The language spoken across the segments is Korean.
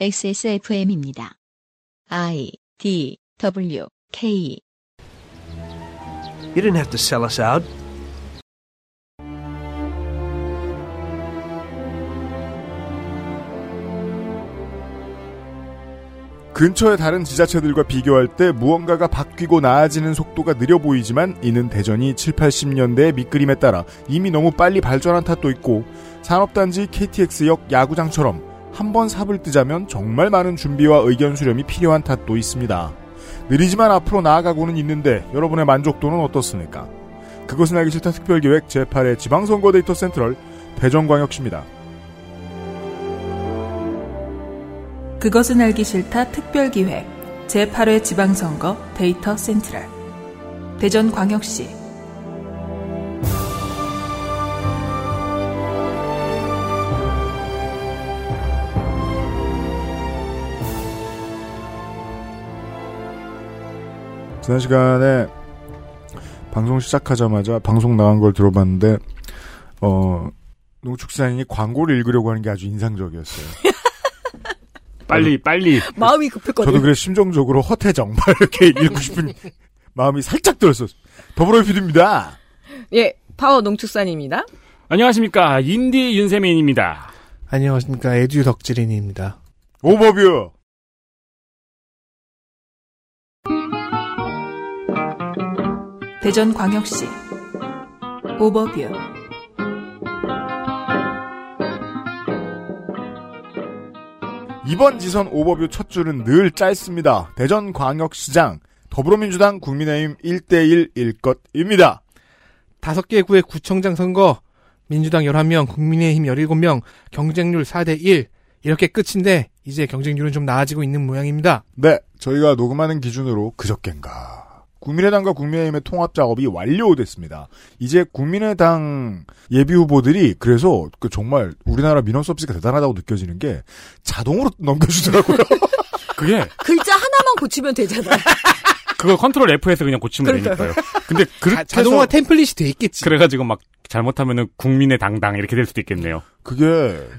XSFM입니다. I D W K You didn't have to sell us out. 근처의 다른 지자체들과 비교할 때 무언가가 바뀌고 나아지는 속도가 느려 보이지만 이는 대전이 7, 80년대의 밑그림에 따라 이미 너무 빨리 발전한 탓도 있고 산업단지 KTX역 야구장처럼 한 번 삽을 뜨자면 정말 많은 준비와 의견 수렴이 필요한 탓도 있습니다. 느리지만 앞으로 나아가고는 있는데 여러분의 만족도는 어떻습니까? 그것은 알기 싫다 특별기획 제8회 지방선거 데이터 센트럴 대전광역시입니다. 그것은 알기 싫다 특별기획 제8회 지방선거 데이터 센트럴 대전광역시 지난 시간에 방송 시작하자마자 방송 나간 걸 들어봤는데 어 농축산인이 광고를 읽으려고 하는 게 아주 인상적이었어요. 빨리 빨리 마음이 급했거든요. 저도 그래 심정적으로 허태정 막 이렇게 읽고 싶은 마음이 살짝 들었어. 더불어피드입니다. 예, 파워 농축산입니다. 안녕하십니까 인디 윤세민입니다. 안녕하십니까 에듀 덕질인입니다. 오버뷰. 대전광역시 오버뷰 이번 지선 오버뷰 첫 줄은 늘 짧습니다. 대전광역시장 더불어민주당 국민의힘 1대1 일 것입니다. 다섯 개 구의 구청장 선거 민주당 11명, 국민의힘 17명, 경쟁률 4대1 이렇게 끝인데 이제 경쟁률은 좀 나아지고 있는 모양입니다. 네, 저희가 녹음하는 기준으로 그저껜가. 국민의당과 국민의힘의 통합 작업이 완료됐습니다. 이제 국민의당 예비 후보들이 그래서 그 정말 우리나라 민원 서비스가 대단하다고 느껴지는 게 자동으로 넘겨주더라고요. 그게 글자 하나만 고치면 되잖아요. 그거 컨트롤 F에서 그냥 고치면 되니까요. 근데 그렇게 자, 동화 해서 템플릿이 돼 있겠지. 그래가지고 막 잘못하면은 국민의 당당 이렇게 될 수도 있겠네요. 그게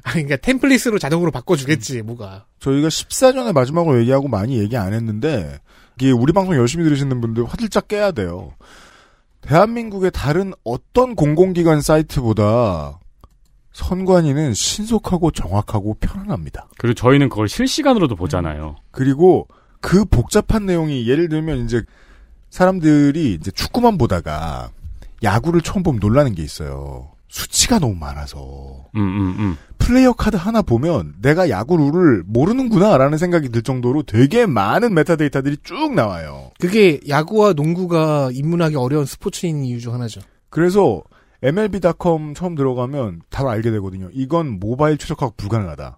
아니, 그러니까 템플릿으로 자동으로 바꿔주겠지 뭐가. 저희가 14전에 마지막으로 얘기하고 많이 얘기 안 했는데 이게 우리 방송 열심히 들으시는 분들 화들짝 깨야 돼요. 대한민국의 다른 어떤 공공기관 사이트보다 선관위는 신속하고 정확하고 편안합니다. 그리고 저희는 그걸 실시간으로도 보잖아요. 그리고 그 복잡한 내용이 예를 들면 이제 사람들이 이제 축구만 보다가 야구를 처음 보면 놀라는 게 있어요. 수치가 너무 많아서. 음, 음, 음. 플레이어 카드 하나 보면 내가 야구 룰을 모르는구나라는 생각이 들 정도로 되게 많은 메타데이터들이 쭉 나와요. 그게 야구와 농구가 입문하기 어려운 스포츠인 이유 중 하나죠. 그래서 MLB.com 처음 들어가면 바로 알게 되거든요. 이건 모바일 최적화가 불가능하다.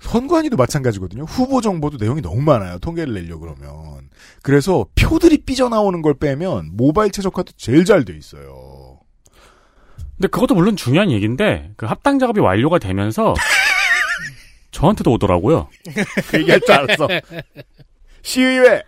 선관위도 마찬가지거든요. 후보 정보도 내용이 너무 많아요. 통계를 내려고 그러면. 그래서 표들이 삐져나오는 걸 빼면 모바일 최적화도 제일 잘 돼 있어요. 근데 그것도 물론 중요한 얘기인데 그 합당 작업이 완료가 되면서 저한테도 오더라고요. 그 얘기할 줄 알았어. 시의회!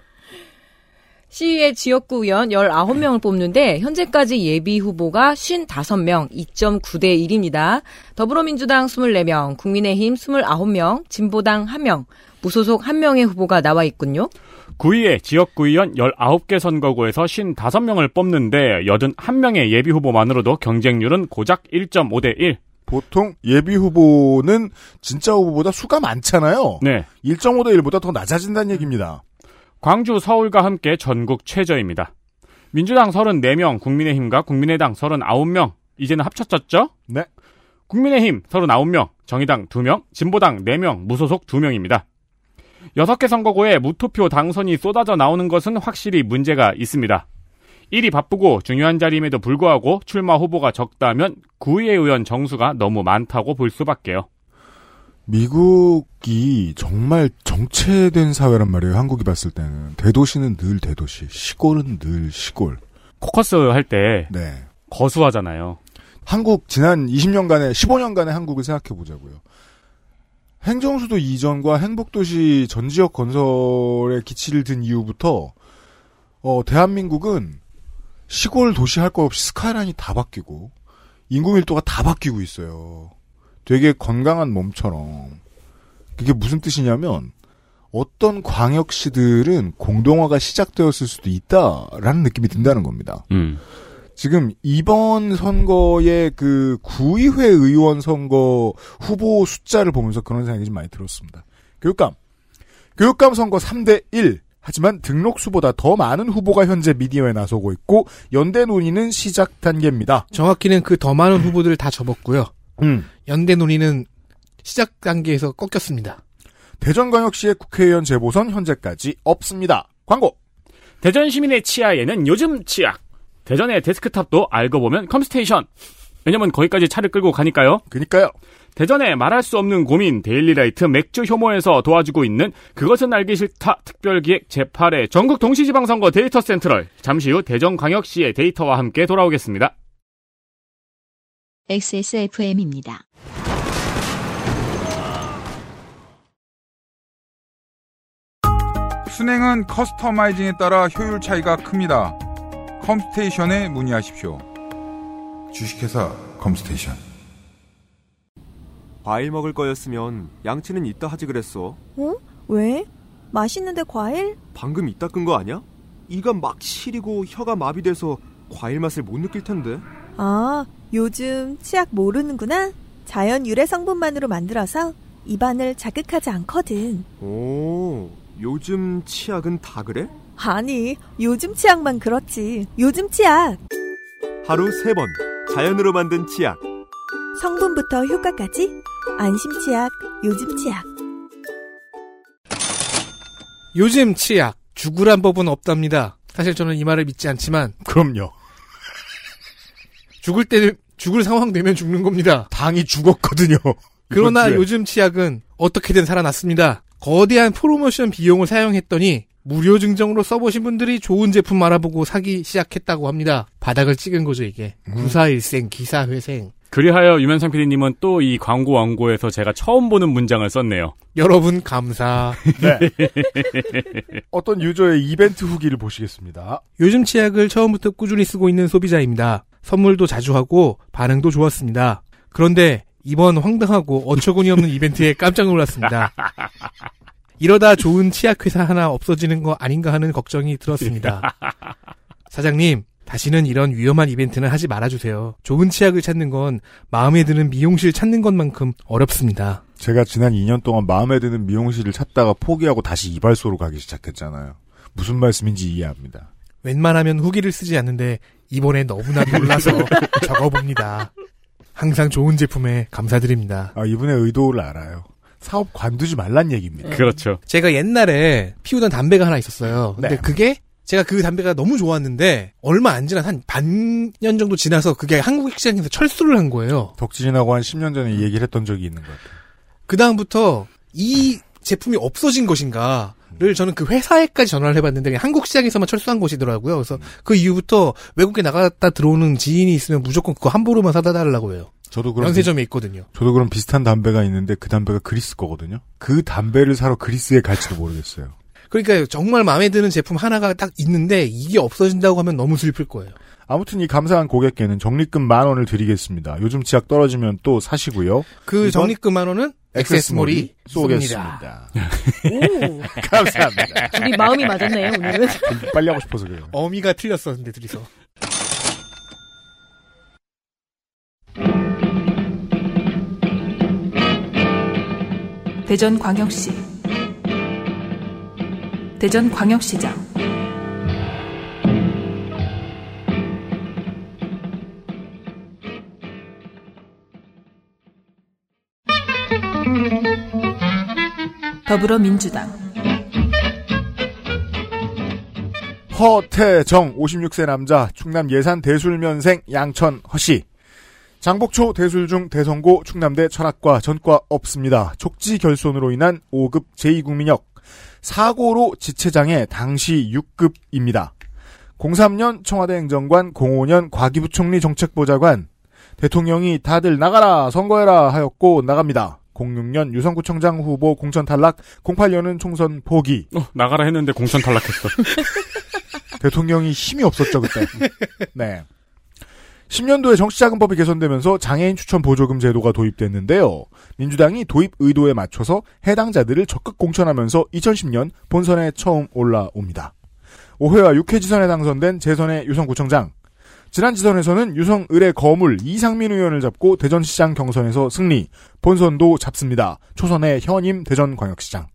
시의회 지역구 의원 19명을 뽑는데 현재까지 예비 후보가 55명, 2.9대 1입니다. 더불어민주당 24명, 국민의힘 29명, 진보당 1명, 무소속 1명의 후보가 나와 있군요. 구의회 지역구의원 19개 선거구에서 55명을 뽑는데 81명의 예비 후보만으로도 경쟁률은 고작 1.5대 1. 보통 예비 후보는 진짜 후보보다 수가 많잖아요. 네. 1.5대 1보다 더 낮아진다는 얘기입니다. 광주, 서울과 함께 전국 최저입니다. 민주당 34명, 국민의힘과 국민의당 39명, 이제는 합쳤었죠? 네. 국민의힘 39명, 정의당 2명, 진보당 4명, 무소속 2명입니다. 6개 선거구에 무투표 당선이 쏟아져 나오는 것은 확실히 문제가 있습니다. 일이 바쁘고 중요한 자리임에도 불구하고 출마 후보가 적다면 구의회 의원 정수가 너무 많다고 볼 수밖에요. 미국이 정말 정체된 사회란 말이에요. 한국이 봤을 때는 대도시는 늘 대도시, 시골은 늘 시골. 코커스 할때 네. 거수하잖아요. 한국 지난 20년간의 15년간의 한국을 생각해 보자고요. 행정수도 이전과 행복도시 전 지역 건설에 기치를 든 이후부터 어, 대한민국은 시골 도시 할것 없이 스카이라인이 다 바뀌고 인구 밀도가 다 바뀌고 있어요. 되게 건강한 몸처럼 그게 무슨 뜻이냐면 어떤 광역시들은 공동화가 시작되었을 수도 있다라는 느낌이 든다는 겁니다. 음. 지금 이번 선거의 그 구의회 의원 선거 후보 숫자를 보면서 그런 생각이 좀 많이 들었습니다. 교육감. 교육감 선거 3대 1. 하지만 등록수보다 더 많은 후보가 현재 미디어에 나서고 있고 연대 논의는 시작 단계입니다. 정확히는 그 더 많은 후보들을 다 접었고요. 음. 연대 논의는 시작 단계에서 꺾였습니다. 대전광역시의 국회의원 재보선 현재까지 없습니다. 광고. 대전 시민의 치아에는 요즘 치약. 대전의 데스크탑도 알고 보면 컴스테이션. 왜냐면 거기까지 차를 끌고 가니까요. 그니까요. 대전에 말할 수 없는 고민 데일리라이트 맥주 혐오에서 도와주고 있는 그것은 알기 싫다 특별기획 제8회 전국 동시지방선거 데이터 센트럴 잠시 후 대전광역시의 데이터와 함께 돌아오겠습니다. XSFM입니다. 순행은 커스터마이징에 따라 효율 차이가 큽니다. 컴스테이션에 문의하십시오. 주식회사 컴스테이션. 과일 먹을 거였으면 양치는 이따 하지 그랬어. 어? 왜? 맛있는데 과일? 방금 이따 끈 거 아니야? 이가 막 시리고 혀가 마비돼서 과일 맛을 못 느낄 텐데. 아, 요즘 치약 모르는구나. 자연 유래 성분만으로 만들어서 입안을 자극하지 않거든. 오, 요즘 치약은 다 그래? 아니, 요즘 치약만 그렇지. 요즘 치약. 하루 세번 자연으로 만든 치약. 성분부터 효과까지 안심 치약, 요즘 치약. 요즘 치약 죽으란 법은 없답니다. 사실 저는 이 말을 믿지 않지만 그럼요. 죽을 때는 죽을 상황 되면 죽는 겁니다. 당이 죽었거든요. 그러나. 요즘 치약은 어떻게든 살아났습니다. 거대한 프로모션 비용을 사용했더니 무료 증정으로 써보신 분들이 좋은 제품 알아보고 사기 시작했다고 합니다. 바닥을 찍은 거죠 이게. 구사일생 기사회생. 그리하여 유면상 PD님은 또 이 광고 원고에서 제가 처음 보는 문장을 썼네요. 여러분 감사. 네. 어떤 유저의 이벤트 후기를 보시겠습니다. 요즘 치약을 처음부터 꾸준히 쓰고 있는 소비자입니다. 선물도 자주 하고 반응도 좋았습니다. 그런데 이번 황당하고 어처구니 없는 이벤트에 깜짝 놀랐습니다. 이러다 좋은 치약 회사 하나 없어지는 거 아닌가 하는 걱정이 들었습니다. 사장님, 다시는 이런 위험한 이벤트는 하지 말아주세요. 좋은 치약을 찾는 건 마음에 드는 미용실 찾는 것만큼 어렵습니다. 제가 지난 2년 동안 마음에 드는 미용실을 찾다가 포기하고 다시 이발소로 가기 시작했잖아요. 무슨 말씀인지 이해합니다. 웬만하면 후기를 쓰지 않는데 이번에 너무나 놀라서 적어봅니다. 항상 좋은 제품에 감사드립니다. 아, 이분의 의도를 알아요. 사업 관두지 말란 얘기입니다. 그렇죠. 제가 옛날에 피우던 담배가 하나 있었어요. 근데 네. 그게 제가 그 담배가 너무 좋았는데 얼마 안 지나 한 반년 정도 지나서 그게 한국 시장에서 철수를 한 거예요. 덕진이하고 한 10년 전에 이 얘기를 했던 적이 있는 것 같아요. 그 다음부터 이 제품이 없어진 것인가 를 저는 그 회사에까지 전화를 해봤는데 한국 시장에서만 철수한 것이더라고요. 그래서 그 이후부터 외국에 나갔다 들어오는 지인이 있으면 무조건 그거 함부로만 사다 달라고 해요. 저도 그런 연세점에 있거든요. 저도 그런 비슷한 담배가 있는데 그 담배가 그리스 거거든요. 그 담배를 사러 그리스에 갈지도 모르겠어요. 그러니까 정말 마음에 드는 제품 하나가 딱 있는데 이게 없어진다고 하면 너무 슬플 거예요. 아무튼 이 감사한 고객께는 적립금 만 원을 드리겠습니다. 요즘 치약 떨어지면 또 사시고요. 그 적립금 만 원은 액세스몰이 쏘겠습니다. 오, 감사합니다. 둘이 마음이 맞았네요, 오늘은. 좀 빨리 하고 싶어서 그래요. 어미가 틀렸었는데 둘이서. 대전광역시. 대전광역시장. 더불어민주당. 허태정 56세 남자 충남 예산 대술면생 양천 허씨 장복초 대술 중 대성고 충남대 철학과 전과 없습니다. 촉지 결손으로 인한 5급 제2국민역 사고로 지체장애 당시 6급입니다. 03년 청와대 행정관 05년 과기부총리 정책보좌관 대통령이 다들 나가라 선거해라 하였고 나갑니다. 06년 유성구청장 후보 공천 탈락 08년은 총선 포기 어, 나가라 했는데 공천 탈락했어. 대통령이 힘이 없었죠 그때. 네. 10년도에 정치자금법이 개선되면서 장애인 추천 보조금 제도가 도입됐는데요. 민주당이 도입 의도에 맞춰서 해당자들을 적극 공천하면서 2010년 본선에 처음 올라옵니다. 5회와 6회 지선에 당선된 재선의 유성구청장. 지난 지선에서는 유성 을의 거물 이상민 의원을 잡고 대전시장 경선에서 승리, 본선도 잡습니다. 초선의 현임 대전광역시장.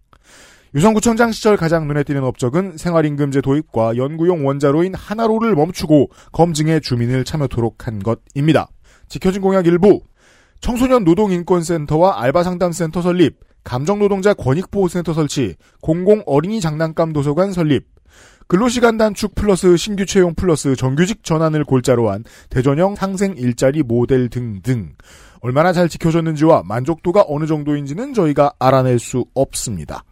유성구청장 시절 가장 눈에 띄는 업적은 생활임금제 도입과 연구용 원자로인 하나로를 멈추고 검증에 주민을 참여토록 한 것입니다. 지켜진 공약 일부, 청소년 노동인권센터와 알바상담센터 설립, 감정노동자 권익보호센터 설치, 공공 어린이 장난감 도서관 설립, 근로시간 단축 플러스 신규 채용 플러스 정규직 전환을 골자로 한 대전형 상생 일자리 모델 등등. 얼마나 잘 지켜졌는지와 만족도가 어느 정도인지는 저희가 알아낼 수 없습니다.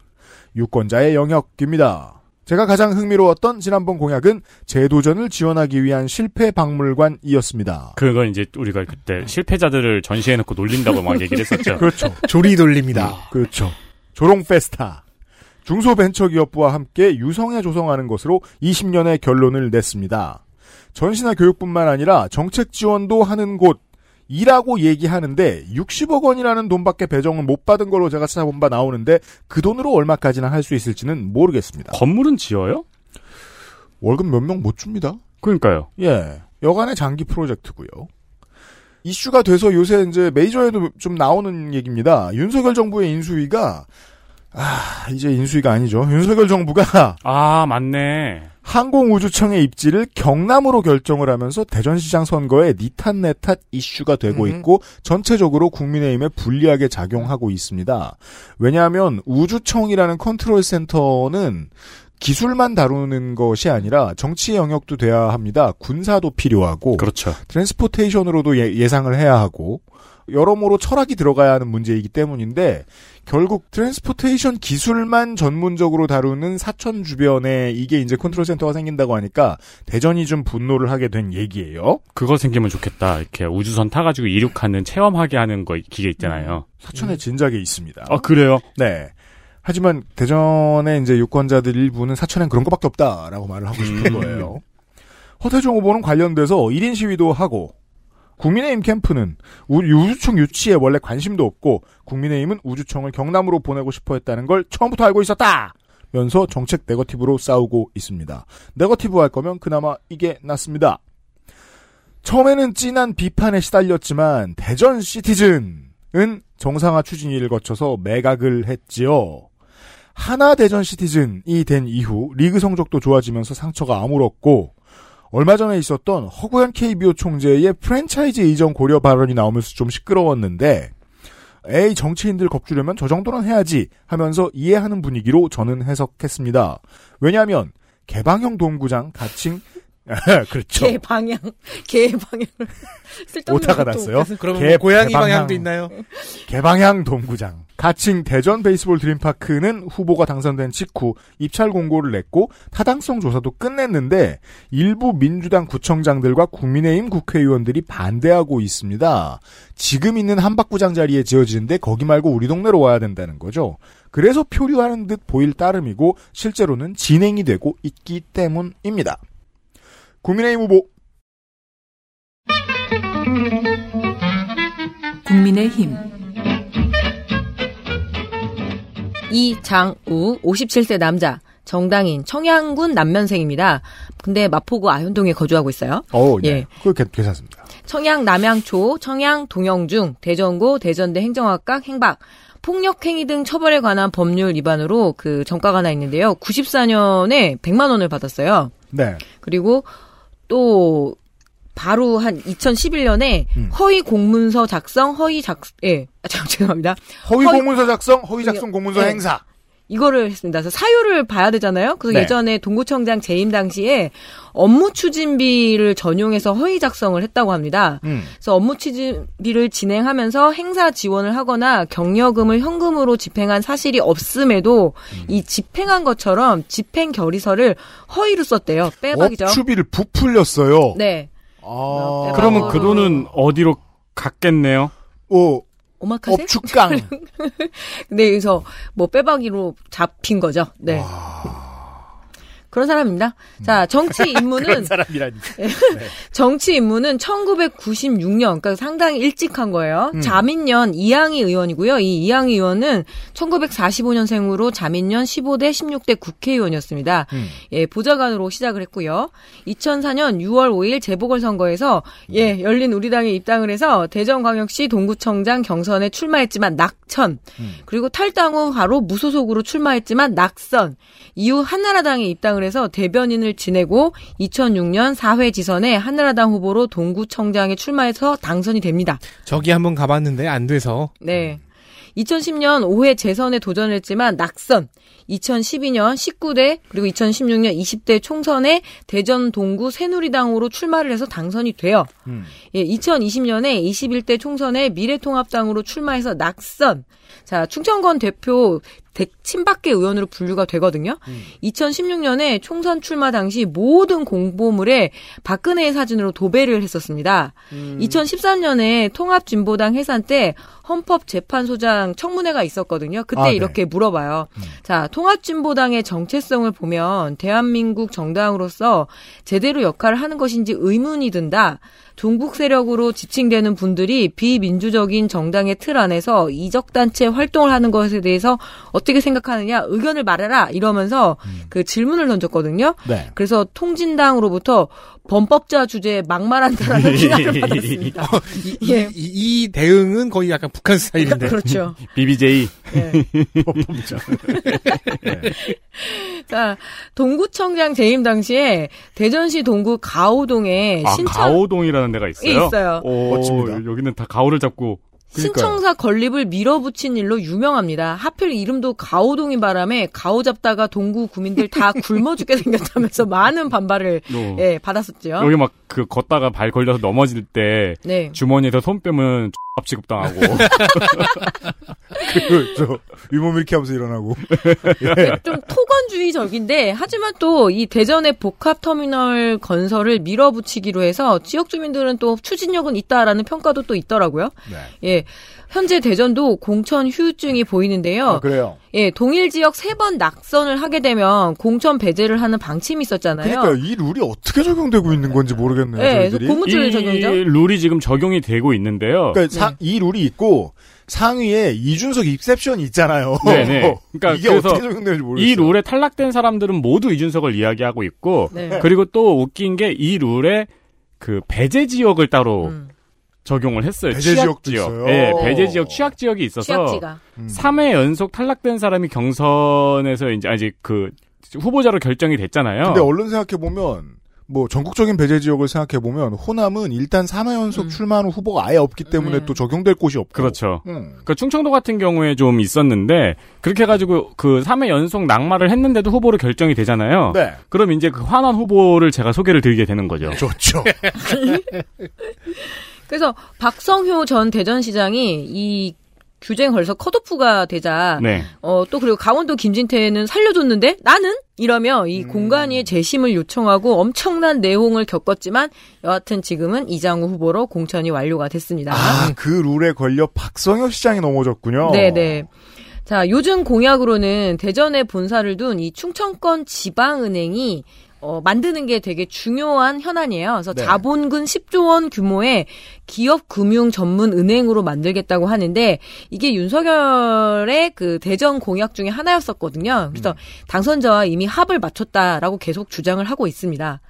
유권자의 영역입니다. 제가 가장 흥미로웠던 지난번 공약은 재도전을 지원하기 위한 실패 박물관이었습니다. 그건 이제 우리가 그때 실패자들을 전시해놓고 놀린다고 막 얘기를 했었죠. 그렇죠. 조리 돌립니다. 그렇죠. 조롱 페스타. 중소벤처기업부와 함께 유성에 조성하는 것으로 20년의 결론을 냈습니다. 전시나 교육뿐만 아니라 정책 지원도 하는 곳, 이라고 얘기하는데 60억 원이라는 돈밖에 배정을 못 받은 걸로 제가 찾아본 바 나오는데 그 돈으로 얼마까지나 할 수 있을지는 모르겠습니다. 건물은 지어요? 월급 몇 명 못 줍니다. 그러니까요. 예. 여간의 장기 프로젝트고요. 이슈가 돼서 요새 이제 메이저에도 좀 나오는 얘기입니다. 윤석열 정부의 인수위가 아, 이제 인수위가 아니죠. 윤석열 정부가 아, 맞네. 항공우주청의 입지를 경남으로 결정을 하면서 대전시장 선거에 니탄내탓 이슈가 되고 음. 있고 전체적으로 국민의힘에 불리하게 작용하고 있습니다. 왜냐하면 우주청이라는 컨트롤 센터는 기술만 다루는 것이 아니라 정치 영역도 돼야 합니다. 군사도 필요하고 그렇죠. transportation으로도 예, 예상을 해야 하고 여러모로 철학이 들어가야 하는 문제이기 때문인데 결국 transportation 기술만 전문적으로 다루는 사천 주변에 이게 이제 컨트롤 센터가 생긴다고 하니까 대전이 좀 분노를 하게 된 얘기예요. 그거 생기면 좋겠다. 이렇게 우주선 타가지고 이륙하는 체험하게 하는 거 기계 있잖아요. 사천에 진작에 있습니다. 아 그래요? 네. 하지만 대전의 이제 유권자들 일부는 사천엔 그런 것밖에 없다라고 말을 하고 싶은 음. 거예요. 허태종 후보는 관련돼서 1인 시위도 하고 국민의힘 캠프는 우- 우주청 유치에 원래 관심도 없고 국민의힘은 우주청을 경남으로 보내고 싶어 했다는 걸 처음부터 알고 있었다. 면서 정책 네거티브로 싸우고 있습니다. 네거티브 할 거면 그나마 이게 낫습니다. 처음에는 진한 비판에 시달렸지만 대전 시티즌은 정상화 추진위를 거쳐서 매각을 했지요. 하나 대전 시티즌이 된 이후 리그 성적도 좋아지면서 상처가 아물었고 얼마 전에 있었던 허구현 KBO 총재의 프랜차이즈 이전 고려 발언이 나오면서 좀 시끄러웠는데 에이 정치인들 겁주려면 저 정도는 해야지 하면서 이해하는 분위기로 저는 해석했습니다. 왜냐하면 개방형 동구장 가칭 그렇죠. 개 방향, 개 방향. 쓸데없는 오타가 또 났어요. 그러면 개- 뭐 고양이 개방향. 방향 도 있나요? 개방향 동구장. 가칭 대전 베이스볼 드림파크는 후보가 당선된 직후 입찰 공고를 냈고 타당성 조사도 끝냈는데 일부 민주당 구청장들과 국민의힘 국회의원들이 반대하고 있습니다. 지금 있는 한박구장 자리에 지어지는데 거기 말고 우리 동네로 와야 된다는 거죠. 그래서 표류하는 듯 보일 따름이고 실제로는 진행이 되고 있기 때문입니다. 국민의힘 후보 국민의힘 이장우 57세 남자 정당인 청양군 남면생입니다. 근데 마포구 아현동에 거주하고 있어요. 어, 네. 예. 괜- 괜찮습니다. 청양 남양초, 청양 동영중, 대전고, 대전대 행정학과 행박, 폭력행위 등 처벌에 관한 법률 위반으로 그 정가가 하나 있는데요. 94년에 100만 원을 받았어요. 네. 그리고 또 바로 한 2011년에 음. 허위 공문서 작성, 허위 작, 예, 아, 참, 죄송합니다. 허위 허위- 공문서 작성, 허위 작성 공문서 네. 행사. 이거를 했습니다. 그래서 사유를 봐야 되잖아요. 그래서 네. 예전에 동구청장 재임 당시에 업무 추진비를 전용해서 허위 작성을 했다고 합니다. 음. 그래서 업무 추진비를 진행하면서 행사 지원을 하거나 경력금을 현금으로 집행한 사실이 없음에도 음. 이 집행한 것처럼 집행 결의서를 허위로 썼대요. 빼박이죠. 업추비를 부풀렸어요. 네. 아, 그러면 그 돈은 어디로 갔겠네요? 어, 오마카세? 업축강. 네, 그래서 뭐 빼박이로 잡힌 거죠. 네. 그런 사람입니다. 자, 정치 임무는 그런 사람이라니. 정치 임무는 1996년, 그러니까 상당히 일찍 한 거예요. 음. 자민련 이항희 의원이고요. 이 이항희 의원은 1945년생으로 자민련 15대 16대 국회의원이었습니다. 음. 예, 보좌관으로 시작을 했고요. 2004년 6월 5일 재보궐선거에서 예, 열린 우리당에 입당을 해서 대전광역시 동구청장 경선에 출마했지만 낙천. 그리고 탈당 후 바로 무소속으로 출마했지만 낙선. 이후 한나라당에 입당을 해서 대변인을 지내고 2006년 4회 지선에 한나라당 후보로 동구청장에 출마해서 당선이 됩니다. 저기 한번 가봤는데 안 돼서 네. 2010년 5회 재선에 도전했지만 낙선. 2012년 19대 그리고 2016년 20대 총선에 대전 동구 새누리당으로 출마를 해서 당선이 돼요. 예, 2020년에 21대 총선에 미래통합당으로 출마해서 낙선. 자, 충청권 대표 대- 친박계 의원으로 분류가 되거든요. 2016년에 총선 출마 당시 모든 공보물에 박근혜의 사진으로 도배를 했었습니다. 2013년에 통합진보당 해산 때 헌법재판소장 청문회가 있었거든요. 그때 아, 네. 이렇게 물어봐요. 자, 통합진보당의 정체성을 보면 대한민국 정당으로서 제대로 역할을 하는 것인지 의문이 든다. 종북 세력으로 지칭되는 분들이 비민주적인 정당의 틀 안에서 이적단체 활동을 하는 것에 대해서 어떻게 생각하느냐 의견을 말해라 이러면서 그 질문을 던졌거든요. 네. 그래서 통진당으로부터 범법자 주제에 막말한다라는 비난을 받았습니다. 이, 이- 이 대응은 거의 약간 북한 스타일인데. 그렇죠. BBJ. 자, 동구청장 재임 당시에 대전시 동구 가오동에 아, 신청 가오동이라는 데가 있어요? 있어요. 오, 멋집니다. 여기는 다 가오를 잡고. 신청사 건립을 밀어붙인 일로 유명합니다. 하필 이름도 가오동인 바람에 가오 잡다가 동구 구민들 다 굶어 죽게 생겼다면서 많은 반발을 어. 예, 받았었죠. 여기 막 그 걷다가 발 걸려서 넘어질 때 네. 주머니에서 손 빼면 X 취급당하고. 그, 저, 위몸 이렇게 하면서 일어나고. 좀 토건주의적인데 하지만 또 이 대전의 복합 터미널 건설을 밀어붙이기로 해서 지역 주민들은 또 추진력은 있다라는 평가도 또 있더라고요. 예. 현재 대전도 공천 휴유증이 보이는데요. 아, 그래요. 예, 동일 지역 세 번 낙선을 하게 되면 공천 배제를 하는 방침이 있었잖아요. 그러니까 이 룰이 어떻게 적용되고 있는 건지 모르겠네요. 네, 그래서 저희들이. 고무줄 이 적용이죠. 룰이 지금 적용이 되고 있는데요. 그러니까 사- 이 룰이 있고 상위에 이준석 입셉션이 있잖아요. 네네. 그러니까 이게 그래서 어떻게 적용되는지 모르겠어요. 이 룰에 탈락된 사람들은 모두 이준석을 이야기하고 있고 네. 그리고 또 웃긴 게 이 룰에 그 배제 지역을 따로 음. 적용을 했어요. 배제 지역도 지역. 있어요? 네, 배제 지역 취약 지역이 있어서 취약지가. 음. 3회 연속 탈락된 사람이 경선에서 이제 아직 그 후보자로 결정이 됐잖아요. 근데 얼른 생각해 보면 뭐 전국적인 배제 지역을 생각해 보면 호남은 일단 3회 연속 출마하는 후보가 아예 없기 때문에 네. 또 적용될 곳이 없고. 그렇죠. 음. 그러니까 충청도 같은 경우에 좀 있었는데 그렇게 해가지고 그 3회 연속 낙마를 했는데도 후보로 결정이 되잖아요. 네. 그럼 이제 그 환원 후보를 제가 소개를 드리게 되는 거죠. 좋죠. 그래서 박성효 전 대전시장이 이 규제에 걸려서 컷오프가 되자 네. 어, 또 그리고 강원도 김진태는 살려줬는데 나는 이러며 음. 이 공간위에 재심을 요청하고 엄청난 내홍을 겪었지만 여하튼 지금은 이장우 후보로 공천이 완료가 됐습니다. 아, 그 룰에 걸려 박성효 시장이 넘어졌군요. 네네. 자, 요즘 공약으로는 대전에 본사를 둔 이 충청권 지방은행이 어, 만드는 게 되게 중요한 현안이에요. 그래서 네. 자본금 10조 원 규모의 기업 금융 전문 은행으로 만들겠다고 하는데 이게 윤석열의 그 대전 공약 중에 하나였었거든요. 그래서 당선자와 이미 합을 맞췄다라고 계속 주장을 하고 있습니다.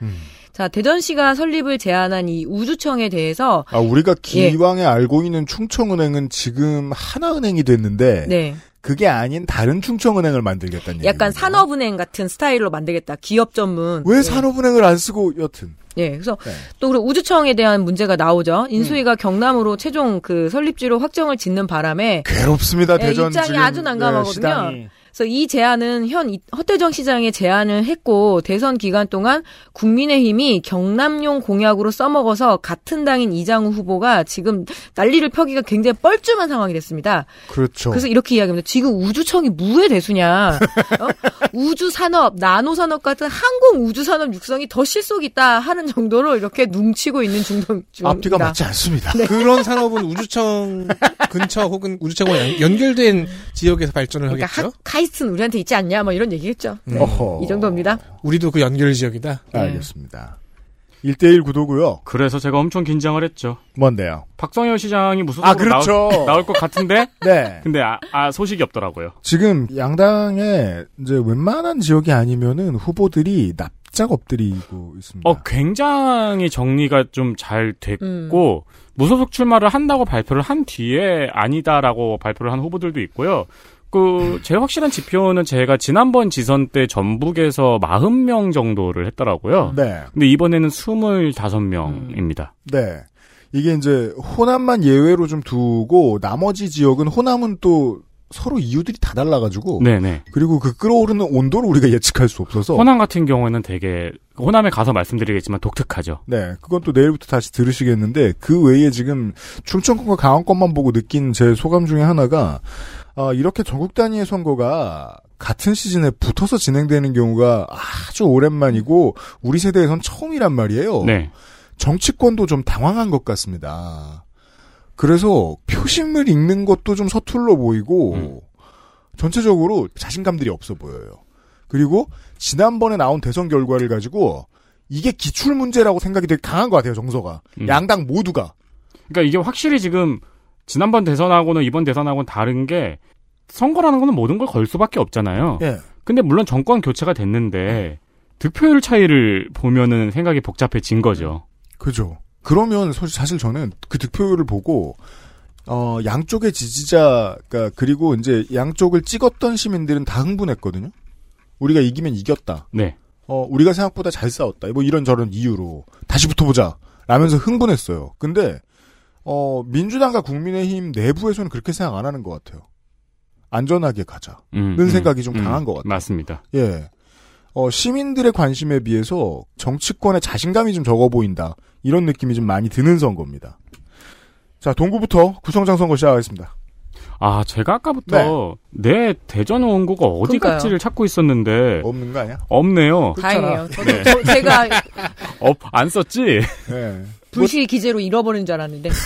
자, 대전시가 설립을 제안한 이 우주청에 대해서 아, 우리가 예. 기왕에 알고 있는 충청은행은 지금 하나은행이 됐는데 네. 그게 아닌 다른 충청은행을 만들겠다는 얘기. 약간 산업은행 같은 스타일로 만들겠다. 기업 전문. 왜 예. 산업은행을 안 쓰고 여튼. 예, 그래서 네. 또 그리고 우주청에 대한 문제가 나오죠. 인수위가 음. 경남으로 최종 그 설립지로 확정을 짓는 바람에 괴롭습니다 예, 대전 입장이 아주 네, 난감하거든요. 시당이. 그래서 이 제안은 현 이- 허태정 시장의 제안을 했고 대선 기간 동안 국민의힘이 경남용 공약으로 써먹어서 같은 당인 이장우 후보가 지금 난리를 펴기가 굉장히 뻘쭘한 상황이 됐습니다. 그렇죠. 그래서 이렇게 이야기합니다. 지금 우주청이 무의 대수냐? 어? 우주 산업, 나노 산업 같은 항공 우주 산업 육성이 더 실속 있다 하는 정도로 이렇게 뭉치고 있는 중동 중입니다. 앞뒤가 맞지 않습니다. 네. 그런 산업은 우주청 근처 혹은 우주청과 연- 연결된 지역에서 발전을 그러니까 하겠죠. 하, 카이스트는 우리한테 있지 않냐? 뭐 이런 얘기겠죠. 네. 어허. 이 정도입니다. 우리도 그 연결 지역이다. 알겠습니다. 1대1 구도고요. 그래서 제가 엄청 긴장을 했죠. 뭔데요? 박성현 시장이 무슨 아, 그렇죠. 나올, 나올 것 같은데 네. 근데 아, 아, 소식이 없더라고요. 지금 양당의 이제 웬만한 지역이 아니면은 후보들이 납작 엎드리고 있습니다. 어 굉장히 정리가 좀잘 음. 됐고 무소속 출마를 한다고 발표를 한 뒤에 아니다라고 발표를 한 후보들도 있고요. 그 제일 확실한 지표는 제가 지난번 지선 때 전북에서 40명 정도를 했더라고요. 네. 근데 이번에는 25명입니다. 네. 이게 이제 호남만 예외로 좀 두고 나머지 지역은 호남은 또 서로 이유들이 다 달라가지고 네네. 그리고 그 끌어오르는 온도를 우리가 예측할 수 없어서 호남 같은 경우에는 되게 호남에 가서 말씀드리겠지만 독특하죠. 네, 그건 또 내일부터 다시 들으시겠는데 그 외에 지금 충청권과 강원권만 보고 느낀 제 소감 중에 하나가 아, 이렇게 전국 단위의 선거가 같은 시즌에 붙어서 진행되는 경우가 아주 오랜만이고 우리 세대에선 처음이란 말이에요. 네. 정치권도 좀 당황한 것 같습니다. 그래서 표심을 읽는 것도 좀 서툴러 보이고 전체적으로 자신감들이 없어 보여요. 그리고 지난번에 나온 대선 결과를 가지고 이게 기출 문제라고 생각이 되게 강한 것 같아요, 정서가. 음. 양당 모두가. 그러니까 이게 확실히 지금 지난번 대선하고는 이번 대선하고는 다른 게 선거라는 거는 모든 걸 걸 수밖에 없잖아요. 예. 근데 물론 정권 교체가 됐는데 득표율 차이를 보면은 생각이 복잡해진 거죠. 그죠. 그러면 사실- 저는 그 득표율을 보고 어 양쪽의 지지자가 그리고 이제 양쪽을 찍었던 시민들은 다 흥분했거든요. 우리가 이기면 이겼다. 네. 어 우리가 생각보다 잘 싸웠다. 뭐 이런 저런 이유로 다시 붙어보자. 라면서 흥분했어요. 근데 어 민주당과 국민의힘 내부에서는 그렇게 생각 안 하는 것 같아요. 안전하게 가자는 음, 음, 생각이 좀 음, 강한 것 같아요. 맞습니다. 예. 어, 시민들의 관심에 비해서 정치권의 자신감이 좀 적어 보인다. 이런 느낌이 좀 많이 드는 선거입니다. 자, 동구부터 구청장 선거 시작하겠습니다. 아, 제가 아까부터 내 대전 원고가 어디 그러니까요. 갔지를 찾고 있었는데 없는 거 아니야? 없네요. 다행이에요. 저도 네. 저- 제가 어, 안 썼지? 네. 불시 기재로 잃어버린 줄 알았는데.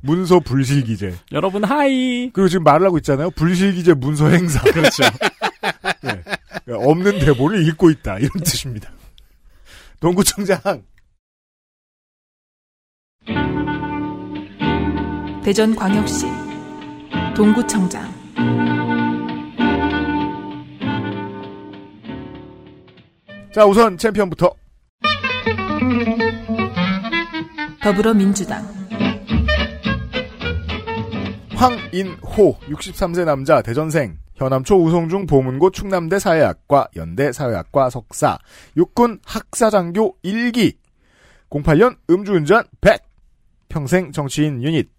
문서 불실기재. 여러분 하이. 그리고 지금 말을 하고 있잖아요. 불실기재 문서 행사. 그렇죠. 네. 그러니까 없는 대본을 읽고 있다. 이런 뜻입니다. 동구청장. 대전광역시 동구청장 자, 우선 챔피언부터. 더불어민주당. 황인호 63세 남자 대전생. 현암초 우성중 보문고 충남대 사회학과 연대 사회학과 석사. 육군 학사장교 1기. 08년 음주운전 100 평생 정치인 유닛.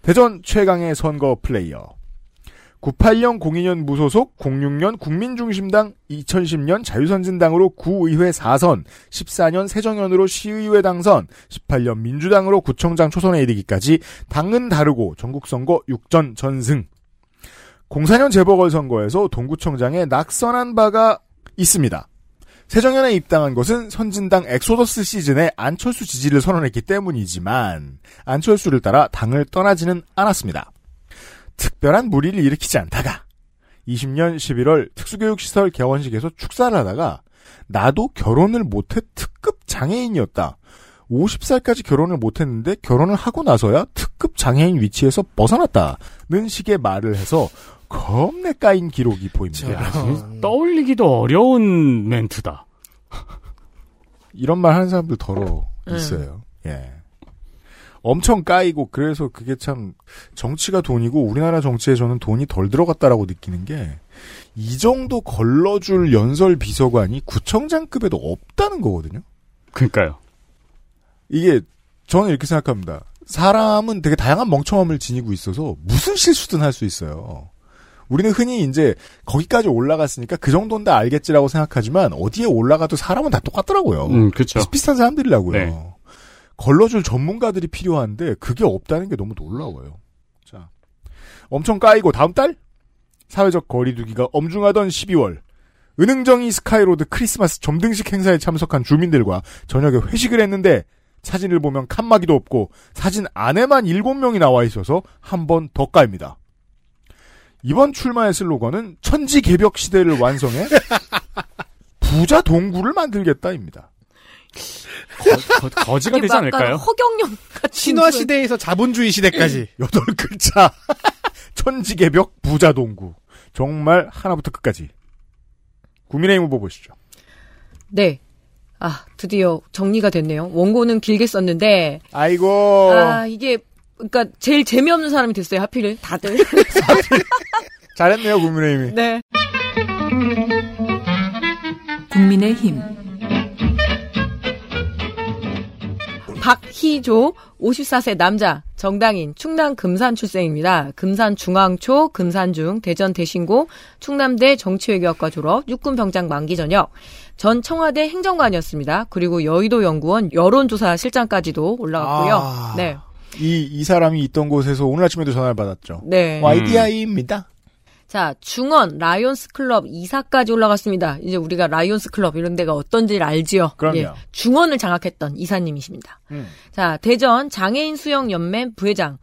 대전 최강의 선거 플레이어 98년 02년 무소속 06년 국민중심당 2010년 자유선진당으로 구의회 4선 14년 새정연으로 시의회 당선 18년 민주당으로 구청장 초선에 이르기까지 당은 다르고 전국선거 6전 전승 04년 재보궐선거에서 동구청장에 낙선한 바가 있습니다. 새정연에 입당한 것은 선진당 엑소더스 시즌에 안철수 지지를 선언했기 때문이지만 안철수를 따라 당을 떠나지는 않았습니다. 특별한 물의를 일으키지 않다가 20년 11월 특수교육시설 개원식에서 축사를 하다가 나도 결혼을 못해 특급 장애인이었다. 50살까지 결혼을 못했는데 결혼을 하고 나서야 특급 장애인 위치에서 벗어났다는 식의 말을 해서 겁내 까인 기록이 보입니다. 야, 진짜 떠올리기도 어려운 멘트다. 이런 말 하는 사람들 더러 음. 있어요. 예. 엄청 까이고 그래서 그게 참 정치가 돈이고 우리나라 정치에 저는 돈이 덜 들어갔다라고 느끼는 게 이 정도 걸러줄 연설 비서관이 구청장급에도 없다는 거거든요. 그러니까요. 이게 저는 이렇게 생각합니다. 사람은 되게 다양한 멍청함을 지니고 있어서 무슨 실수든 할 수 있어요. 우리는 흔히 이제 거기까지 올라갔으니까 그 정도는 다 알겠지라고 생각하지만 어디에 올라가도 사람은 다 똑같더라고요. 음, 그렇죠. 비슷비슷한 사람들이라고요. 네. 걸러줄 전문가들이 필요한데 그게 없다는 게 너무 놀라워요. 자, 엄청 까이고 다음 달 사회적 거리두기가 엄중하던 12월 으능정이 스카이로드 크리스마스 점등식 행사에 참석한 주민들과 저녁에 회식을 했는데 사진을 보면 칸막이도 없고 사진 안에만 7명이 나와 있어서 한 번 더 까입니다. 이번 출마의 슬로건은 천지개벽 시대를 완성해 부자 동구를 만들겠다입니다. 거, 지가 되지 약간 않을까요? 허경영 같은 신화 시대에서 자본주의 시대까지 여덟 글자 천지개벽 부자 동구 정말 하나부터 끝까지 국민의힘 후보 보시죠. 네. 아, 드디어 정리가 됐네요. 원고는 길게 썼는데 아이고 아, 이게 그러니까 제일 재미없는 사람이 됐어요. 하필 다들. 잘했네요 국민의힘이. 네. 국민의힘 박희조 54세 남자 정당인 충남 금산 출생입니다. 금산 중앙초, 금산중, 대전 대신고, 충남대 정치외교학과 졸업, 육군 병장 만기 전역, 전 청와대 행정관이었습니다. 그리고 여의도 연구원 여론조사 실장까지도 올라갔고요. 아. 네. 이, 이 사람이 있던 곳에서 오늘 아침에도 전화를 받았죠. 네. YDI입니다. 자, 중원 라이온스 클럽 이사까지 올라갔습니다. 이제 우리가 라이온스 클럽 이런 데가 어떤지를 알지요. 그럼요. 예, 중원을 장악했던 이사님이십니다. 음. 자, 대전 장애인 수영 연맹 부회장,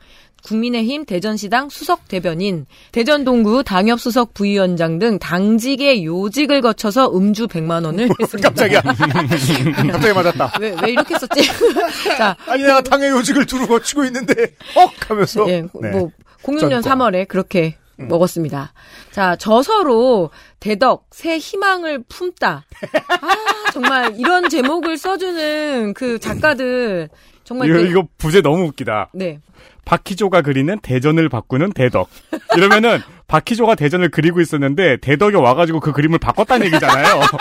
국민의힘 대전시당 수석 대변인, 대전 동구 당협 수석 부위원장 등 당직의 요직을 거쳐서 음주 100만 원을 했습니다. 깜짝이야. 갑자기 맞았다. 왜, 왜 이렇게 썼지? 자, 아니 내가 당의 요직을 두루 거치고 있는데 헉 하면서 예, 네. 뭐 06년 짠 3월에 그렇게 먹었습니다. 자, 저서로 대덕 새 희망을 품다. 아, 정말 이런 제목을 써주는 그 작가들 정말 이거, 그- 이거 부제 너무 웃기다. 네. 박희조가 그리는 대전을 바꾸는 대덕. 이러면은 박희조가 대전을 그리고 있었는데 대덕이 와가지고 그 그림을 바꿨다는 얘기잖아요.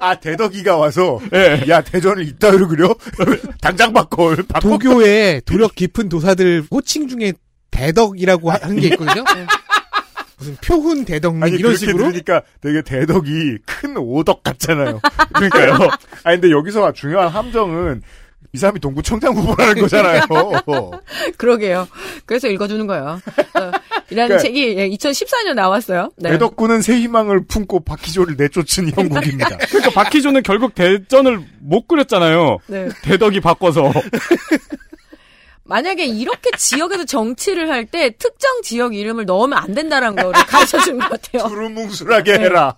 아 대덕이가 와서 예. 야 대전을 이따위로 그려 당장 바꿔 바꿔 도교에 도력 깊은 도사들 호칭 중에 대덕이라고 하- 하는 게 있거든요. 무슨 표훈 대덕 아니 이런 그렇게 식으로 들으니까 되게 대덕이 큰 오덕 같잖아요. 그러니까요. 아 근데 여기서 중요한 함정은 이 사람이 동구청장 후보라는 거잖아요. 그러게요. 그래서 읽어주는 거예요. 어, 이라는 그러니까- 책이 2014년 나왔어요. 네. 대덕구는 새 희망을 품고 박희조를 내쫓은 형국입니다. 그러니까 박희조는 결국 대전을 못 그렸잖아요. 네. 대덕이 바꿔서. 만약에 이렇게 지역에서 정치를 할 때 특정 지역 이름을 넣으면 안 된다는 거를 가르쳐 준 것 같아요. 두루뭉술하게 네. 해라.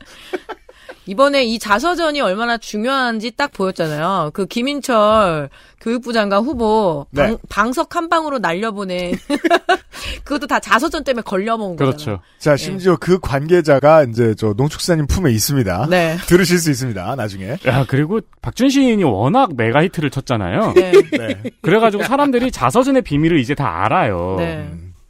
이번에 이 자서전이 얼마나 중요한지 딱 보였잖아요. 그 김인철 교육부 장관 후보 네. 방, 방석 한 방으로 날려보낸 그것도 다 자서전 때문에 걸려먹은 거잖아요. 그렇죠. 자 심지어 그 관계자가 이제 저 농축사님 품에 있습니다. 네. 들으실 수 있습니다. 나중에. 야, 그리고 박준 시인이 워낙 메가 히트를 쳤잖아요. 네. 네. 그래가지고 사람들이 자서전의 비밀을 이제 다 알아요. 네.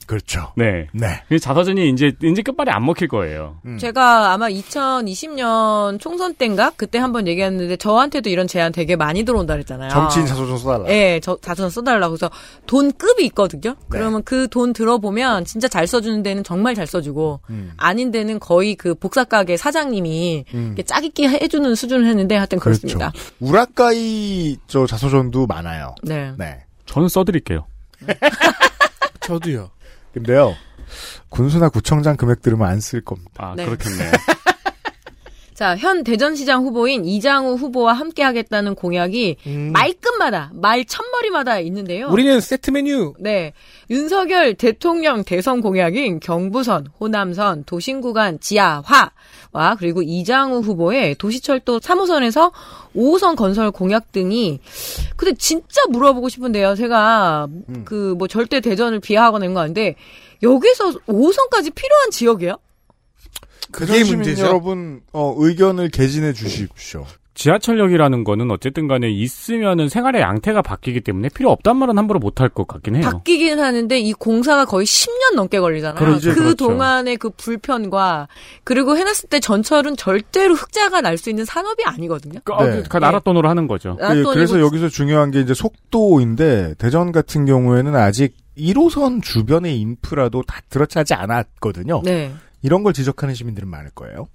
그렇죠. 네. 네. 그 자서전이 이제, 이제 끝발이 안 먹힐 거예요. 음. 제가 아마 2020년 총선 때인가 그때 한번 얘기했는데 저한테도 이런 제안 되게 많이 들어온다 그랬잖아요. 정치인 자소전 써달라. 예, 저 자서전 써달라고 그래서 돈 급이 있거든요. 그러면 그돈 들어보면 진짜 잘 써주는 데는 정말 잘 써주고 음. 아닌 데는 거의 그 복사 가게 사장님이 음. 짜깁기 해주는 수준을 했는데 하여튼 그렇죠. 그렇습니다. 우라카이 저 자소전도 많아요. 네. 네. 저는 써드릴게요. 저도요. 근데요. 군수나 구청장 금액 들으면 안 쓸 겁니다. 아, 네. 그렇겠네요. 자, 현 대전시장 후보인 이장우 후보와 함께 하겠다는 공약이 음. 말끝마다, 말 첫머리마다 있는데요. 우리는 세트 메뉴 네. 윤석열 대통령 대선 공약인 경부선, 호남선, 도심 구간 지하화와 그리고 이장우 후보의 도시철도 3호선에서 5호선 건설 공약 등이 근데 진짜 물어보고 싶은데요. 제가 음. 그뭐 절대 대전을 비하하거나 이런 거 아닌데 여기서 5호선까지 필요한 지역이에요? 그게 문제죠. 여러분 어, 의견을 개진해 주십시오. 지하철역이라는 거는 어쨌든 간에 있으면은 생활의 양태가 바뀌기 때문에 필요 없단 말은 함부로 못할 것 같긴 해요. 바뀌긴 하는데 이 공사가 거의 10년 넘게 걸리잖아요. 그렇죠, 그 그렇죠. 동안의 그 불편과 그리고 해놨을 때 전철은 절대로 흑자가 날 수 있는 산업이 아니거든요. 그, 어, 네. 그 나라 돈으로 하는 거죠. 또 그래서 여기서 중요한 게 이제 속도인데 대전 같은 경우에는 아직 1호선 주변의 인프라도 다 들어차지 않았거든요. 네. 이런 걸 지적하는 시민들은 많을 거예요.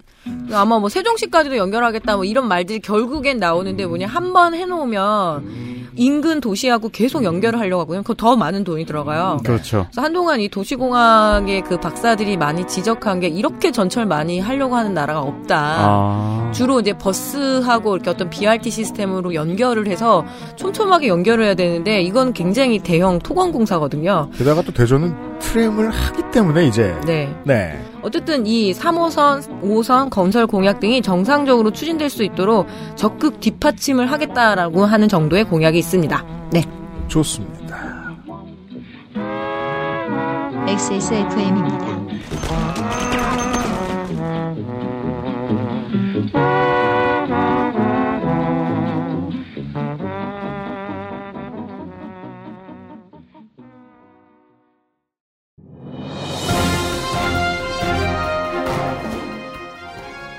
아마 뭐 세종시까지도 연결하겠다 뭐 이런 말들이 결국엔 나오는데 뭐냐 한 번 해놓으면 인근 도시하고 계속 연결을 하려고 하고요. 그 더 많은 돈이 들어가요. 그렇죠. 그래서 한동안 이 도시공학의 그 박사들이 많이 지적한 게 이렇게 전철 많이 하려고 하는 나라가 없다. 아. 주로 이제 버스하고 이렇게 어떤 BRT 시스템으로 연결을 해서 촘촘하게 연결을 해야 되는데 이건 굉장히 대형 토건공사거든요. 게다가 또 대전은 트램을 하기 때문에 이제 네. 네. 어쨌든 이 3호선, 5호선 건설 공약 등이 정상적으로 추진될 수 있도록 적극 뒷받침을 하겠다라고 하는 정도의 공약이 있습니다. 네. 좋습니다. XSFM입니다.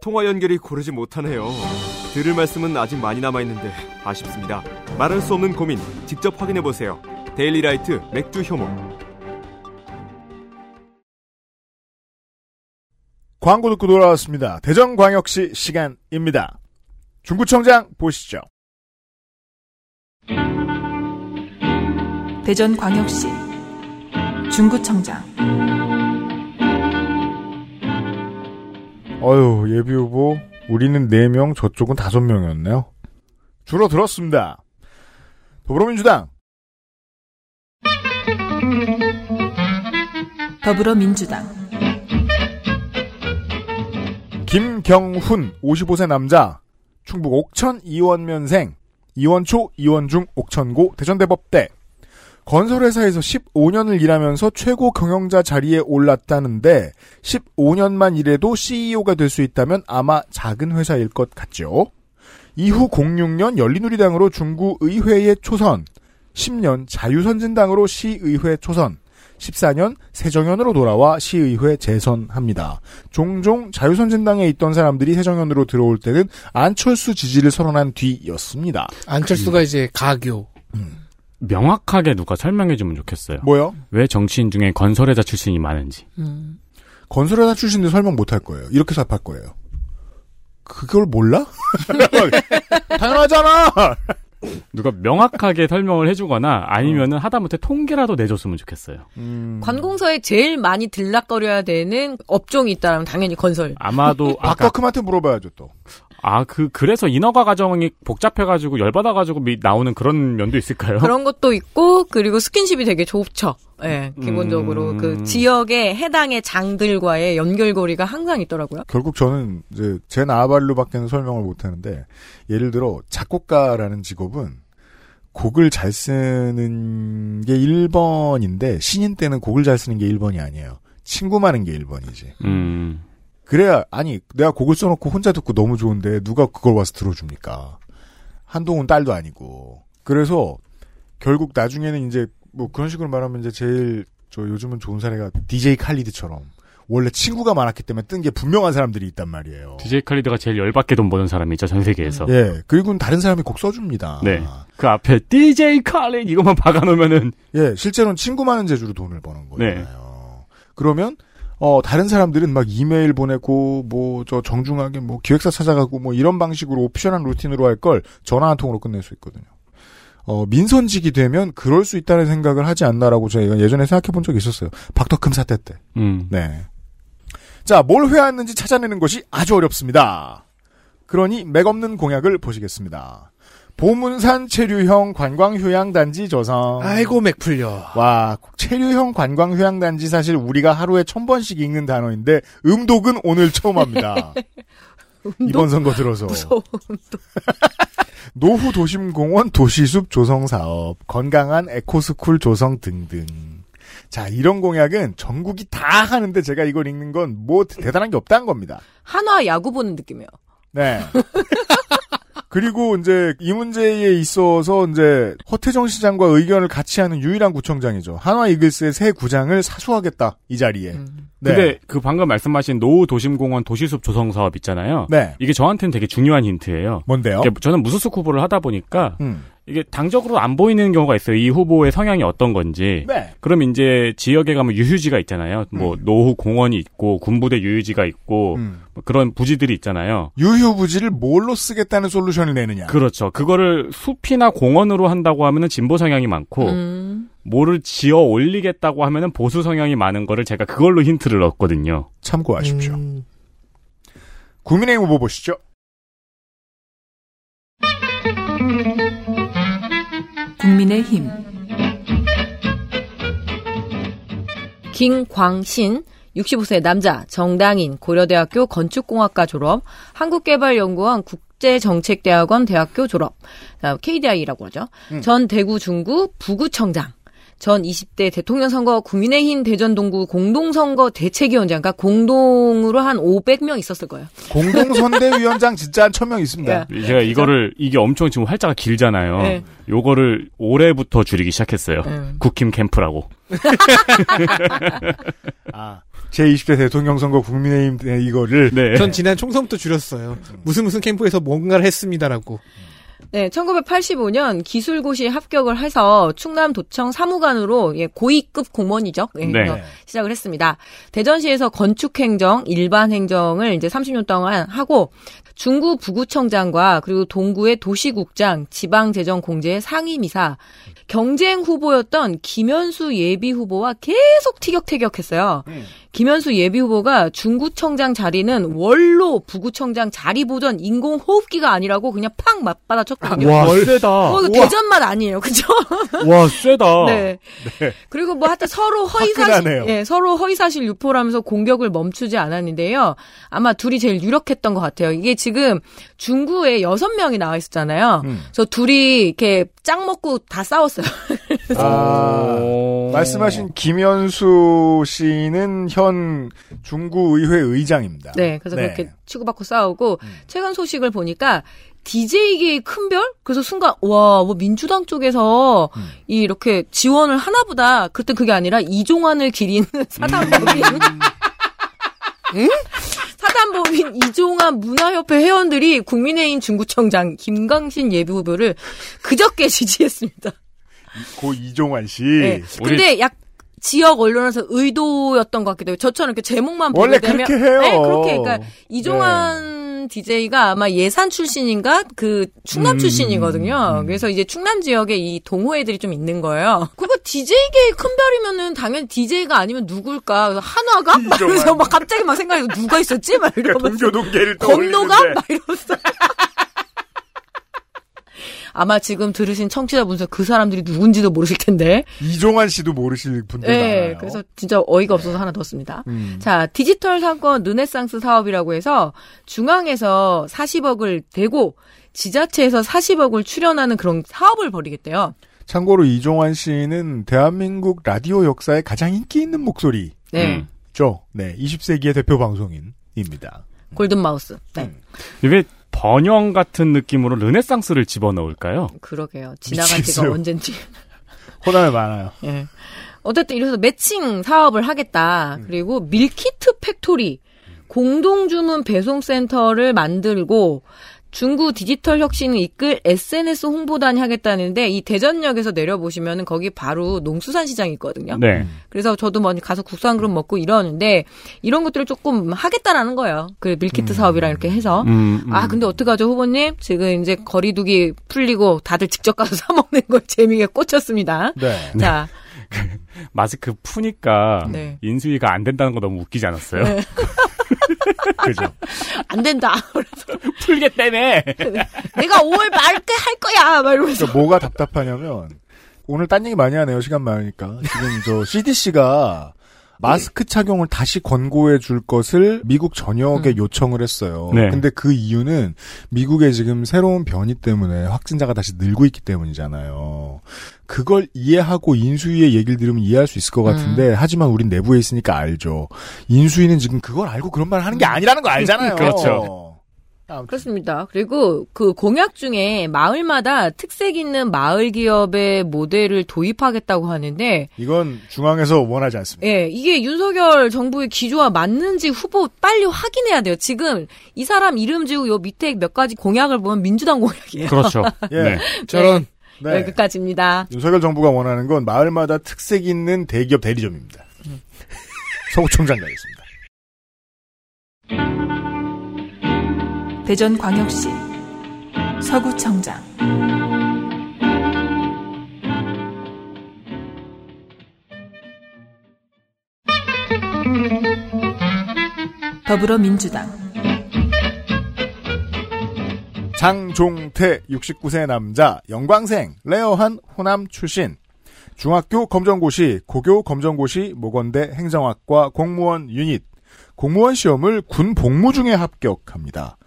통화 연결이 고르지 못하네요. 들을 말씀은 아직 많이 남아 있는데 아쉽습니다. 말할 수 없는 고민 직접 확인해 보세요. 데일리 라이트 맥주 효모. 광고 듣고 돌아왔습니다. 대전광역시 시간입니다. 중구청장 보시죠. 대전광역시 중구청장 어휴, 예비 후보, 우리는 4명, 저쪽은 5명이었네요. 줄어들었습니다. 더불어민주당, 더불어민주당 김경훈, 55세 남자, 충북 옥천 이원면생, 이원초, 이원중, 옥천고, 대전대법대. 건설회사에서 15년을 일하면서 최고 경영자 자리에 올랐다는데 15년만 일해도 CEO가 될 수 있다면 아마 작은 회사일 것 같죠. 이후 06년 열린우리당으로 중구 의회에 초선, 10년 자유선진당으로 시의회 초선, 14년 새정연으로 돌아와 시의회 재선합니다. 종종 자유선진당에 있던 사람들이 새정연으로 들어올 때는 안철수 지지를 선언한 뒤였습니다. 안철수가 이제 가교. 명확하게 누가 설명해 주면 좋겠어요. 뭐요? 왜 정치인 중에 건설회사 출신이 많은지. 음. 건설회사 출신들 설명 못 할 거예요. 이렇게 답할 거예요. 그걸 몰라? 당연하잖아! 누가 명확하게 설명을 해주거나 아니면은 하다못해 통계라도 내줬으면 좋겠어요. 음, 관공서에 제일 많이 들락거려야 되는 업종이 있다면 당연히 건설. 아마도 아까 박덕흠한테 물어봐야죠, 또. 아 그 그래서 인허가 과정이 복잡해가지고 열받아가지고 미- 나오는 그런 면도 있을까요? 그런 것도 있고 그리고 스킨십이 되게 좋죠. 예, 기본적으로 음. 그 지역의 해당의 장들과의 연결고리가 항상 있더라고요. 결국 저는 이제 제 나발로밖에는 설명을 못 하는데 예를 들어 작곡가라는 직업은 곡을 잘 쓰는 게 1번인데 신인 때는 곡을 잘 쓰는 게 1번이 아니에요. 친구 많은 게 1번이지. 음. 그래야 아니 내가 곡을 써놓고 혼자 듣고 너무 좋은데 누가 그걸 와서 들어줍니까? 한동훈 딸도 아니고. 그래서 결국 나중에는 이제 뭐 그런 식으로 말하면 이제 제일 저 요즘은 좋은 사례가 DJ 칼리드처럼 원래 친구가 많았기 때문에 뜬 게 분명한 사람들이 있단 말이에요. DJ 칼리드가 제일 열받게 돈 버는 사람이죠 전 세계에서. 예, 그리고는 다른 사람이 곡 써줍니다. 네. 그 앞에 DJ 칼리드 이것만 박아놓으면은 예, 실제로는 친구 많은 재주로 돈을 버는 거예요. 네. 그러면 어 다른 사람들은 막 이메일 보내고 뭐 저 정중하게 뭐 기획사 찾아가고 뭐 이런 방식으로 오피셜한 루틴으로 할 걸 전화 한 통으로 끝낼 수 있거든요. 어 민선직이 되면 그럴 수 있다는 생각을 하지 않나라고 제가 예전에 생각해 본 적이 있었어요. 박덕흠 사태 때. 음. 네. 자, 뭘 회화했는지 찾아내는 것이 아주 어렵습니다. 그러니 맥없는 공약을 보시겠습니다. 보문산 체류형 관광휴양단지 조성. 아이고 맥 풀려. 와, 체류형 관광휴양단지 사실 우리가 하루에 천 번씩 읽는 단어인데 음독은 오늘 처음 합니다. 이번 선거 들어서. 무서워. 노후 도심공원 도시숲 조성 사업, 건강한 에코스쿨 조성 등등. 자, 이런 공약은 전국이 다 하는데 제가 이걸 읽는 건 뭐 대단한 게 없다는 겁니다. 한화 야구 보는 느낌이에요. 네. 그리고 이제 이 문제에 있어서 이제 허태정 시장과 의견을 같이 하는 유일한 구청장이죠. 한화 이글스의 새 구장을 사수하겠다 이 자리에. 네. 근데 그 방금 말씀하신 노후 도심공원 도시숲 조성 사업 있잖아요. 네. 이게 저한테는 되게 중요한 힌트예요. 뭔데요? 저는 무소속 후보를 하다 보니까 음. 이게 당적으로 안 보이는 경우가 있어요. 이 후보의 성향이 어떤 건지. 네. 그럼 이제 지역에 가면 유휴지가 있잖아요. 뭐 노후 공원이 있고 군부대 유휴지가 있고 음. 뭐 그런 부지들이 있잖아요. 유휴 부지를 뭘로 쓰겠다는 솔루션을 내느냐. 그렇죠. 그거를 숲이나 공원으로 한다고 하면은 진보 성향이 많고 음. 뭐를 지어 올리겠다고 하면은 보수 성향이 많은 거를 제가 그걸로 힌트를 얻거든요. 참고하십시오. 음, 국민의힘 후보 보시죠. 국민의힘 김광신 65세 남자 정당인 고려대학교 건축공학과 졸업 한국개발연구원 국제정책대학원 대학교 졸업 KDI라고 하죠. 음. 전 대구 중구 부구청장 전 20대 대통령 선거 국민의힘 대전 동구 공동선거 대책위원장 그러니까 공동으로 한 500명 있었을 거예요. 공동선대위원장 진짜 한천명 있습니다. 제가 이거를 이게 엄청 지금 활자가 길잖아요. 네. 요거를 올해부터 줄이기 시작했어요. 음. 국힘 캠프라고. 아, 제20대 대통령 선거 국민의힘 네, 이거를 네. 전 지난 총선부터 줄였어요. 무슨 무슨 캠프에서 뭔가를 했습니다라고. 네, 1985년 기술고시 합격을 해서 충남도청 사무관으로 예, 고위급 공무원이죠. 예, 네. 시작을 했습니다. 대전시에서 건축행정, 일반행정을 이제 30년 동안 하고 중구 부구청장과 그리고 동구의 도시국장, 지방재정공제의 상임이사, 경쟁 후보였던 김현수 예비 후보와 계속 티격태격했어요. 김현수 예비 후보가 중구청장 자리는 원로 부구청장 자리 보전 인공 호흡기가 아니라고 그냥 팍 맞받아 쳤거든요. 와, 세다. 어, 이거 대전 맛 아니에요, 그죠? 와, 세다. 네. 그리고 뭐 하여튼 서로 허위사실, 화끈하네요. 예, 서로 허위사실 유포라면서 공격을 멈추지 않았는데요. 아마 둘이 제일 유력했던 것 같아요. 이게 지금 중구에 여섯 명이 나와 있었잖아요. 음. 그래서 둘이 이렇게 짝 먹고 다 싸웠어요. 아, 오. 말씀하신 김현수 씨는 현 중구의회 의장입니다. 네, 그래서 그렇게 치고받고 싸우고 최근 소식을 보니까 DJ계의 큰 별? 그래서 순간 와, 뭐 민주당 쪽에서 이 이렇게 지원을 하나보다 그때 그게 아니라 이종환을 기린 사단법인 사단법인 이종환 문화협회 회원들이 국민의힘 중구청장 김강신 예비후보를 그저께 지지했습니다. 고 이종환 씨. 네. 근데 약 지역 언론에서 의도였던 것 같기도 해요. 저처럼 이렇게 제목만 보게 되면 그렇게 해요. 네. 네, 그렇게 그러니까 이종환 DJ가 아마 예산 출신인가 그 충남 음, 출신이거든요. 그래서 이제 충남 지역에 이 동호회들이 좀 있는 거예요. 그거 DJ계의 큰 별이면은 당연히 DJ가 아니면 누굴까? 한화가? 막 이러면서 막 갑자기 막 생각해 누가 있었지? 막 이러면서 동교 동계를? 떠올리는데. 막 이러면서. 아마 지금 들으신 청취자분들 그 사람들이 누군지도 모르실 텐데. 이종환 씨도 모르실 분들 네, 많아요. 그래서 진짜 어이가 없어서 하나 더 씁니다. 음. 자, 디지털 상권 르네상스 사업이라고 해서 중앙에서 40억을 대고 지자체에서 40억을 출연하는 그런 사업을 벌이겠대요. 참고로 이종환 씨는 대한민국 라디오 역사에 가장 인기 있는 목소리죠. 네. 음. 네, 20세기의 대표 방송인입니다. 골든 마우스. 네. 음. 왜 번영 같은 느낌으로 르네상스를 집어넣을까요? 그러게요. 지나간 지가. 언젠지. 호남에 많아요. 예. 어쨌든 이래서 매칭 사업을 하겠다. 음. 그리고 밀키트 factory 공동 주문 배송 센터를 만들고 중구 디지털 혁신을 이끌 SNS 홍보단이 하겠다는데 이 대전역에서 내려보시면 거기 바로 농수산시장이 있거든요. 네. 그래서 저도 뭐 가서 국수 한 그릇 먹고 이러는데 이런 것들을 조금 하겠다라는 거예요. 그 밀키트 사업이랑 이렇게 해서. 음, 음. 아, 근데 어떡하죠, 후보님? 지금 이제 거리두기 풀리고 다들 직접 가서 사 먹는 걸 재미에 꽂혔습니다. 네. 자, 마스크 푸니까 네. 인수위가 안 된다는 거 너무 웃기지 않았어요? 네. 그죠? 안 된다. 풀겠다며! 내가 5월 말때 할 거야! 막 이러면서. 그러니까 뭐가 답답하냐면 오늘 딴 얘기 많이 하네요. 시간 많으니까. 지금 저 CDC가 마스크 착용을 다시 권고해 줄 것을 미국 전역에 요청을 했어요. 네. 근데 그 이유는 미국의 지금 새로운 변이 때문에 확진자가 다시 늘고 있기 때문이잖아요. 그걸 이해하고 인수위의 얘기를 들으면 이해할 수 있을 것 같은데 하지만 우린 내부에 있으니까 알죠. 인수위는 지금 그걸 알고 그런 말을 하는 게 아니라는 거 알잖아요. 그렇죠. 그렇습니다. 그리고 그 공약 중에 마을마다 특색 있는 마을 기업의 모델을 도입하겠다고 하는데 이건 중앙에서 원하지 않습니다. 예, 이게 윤석열 정부의 기조와 맞는지 후보 빨리 확인해야 돼요. 지금 이 사람 이름 지우고 요 밑에 몇 가지 공약을 보면 민주당 공약이에요. 그렇죠. 예. 네. 저런 네. 여기까지입니다. 윤석열 정부가 원하는 건 마을마다 특색 있는 대기업 대리점입니다. 서구청장 가겠습니다. 대전광역시 서구청장. 더불어민주당. 장종태 69세 남자 영광생 rare한 호남 출신. 중학교 검정고시 고교 검정고시 목원대 행정학과 공무원 유닛. 공무원 시험을 군 복무 중에 합격합니다.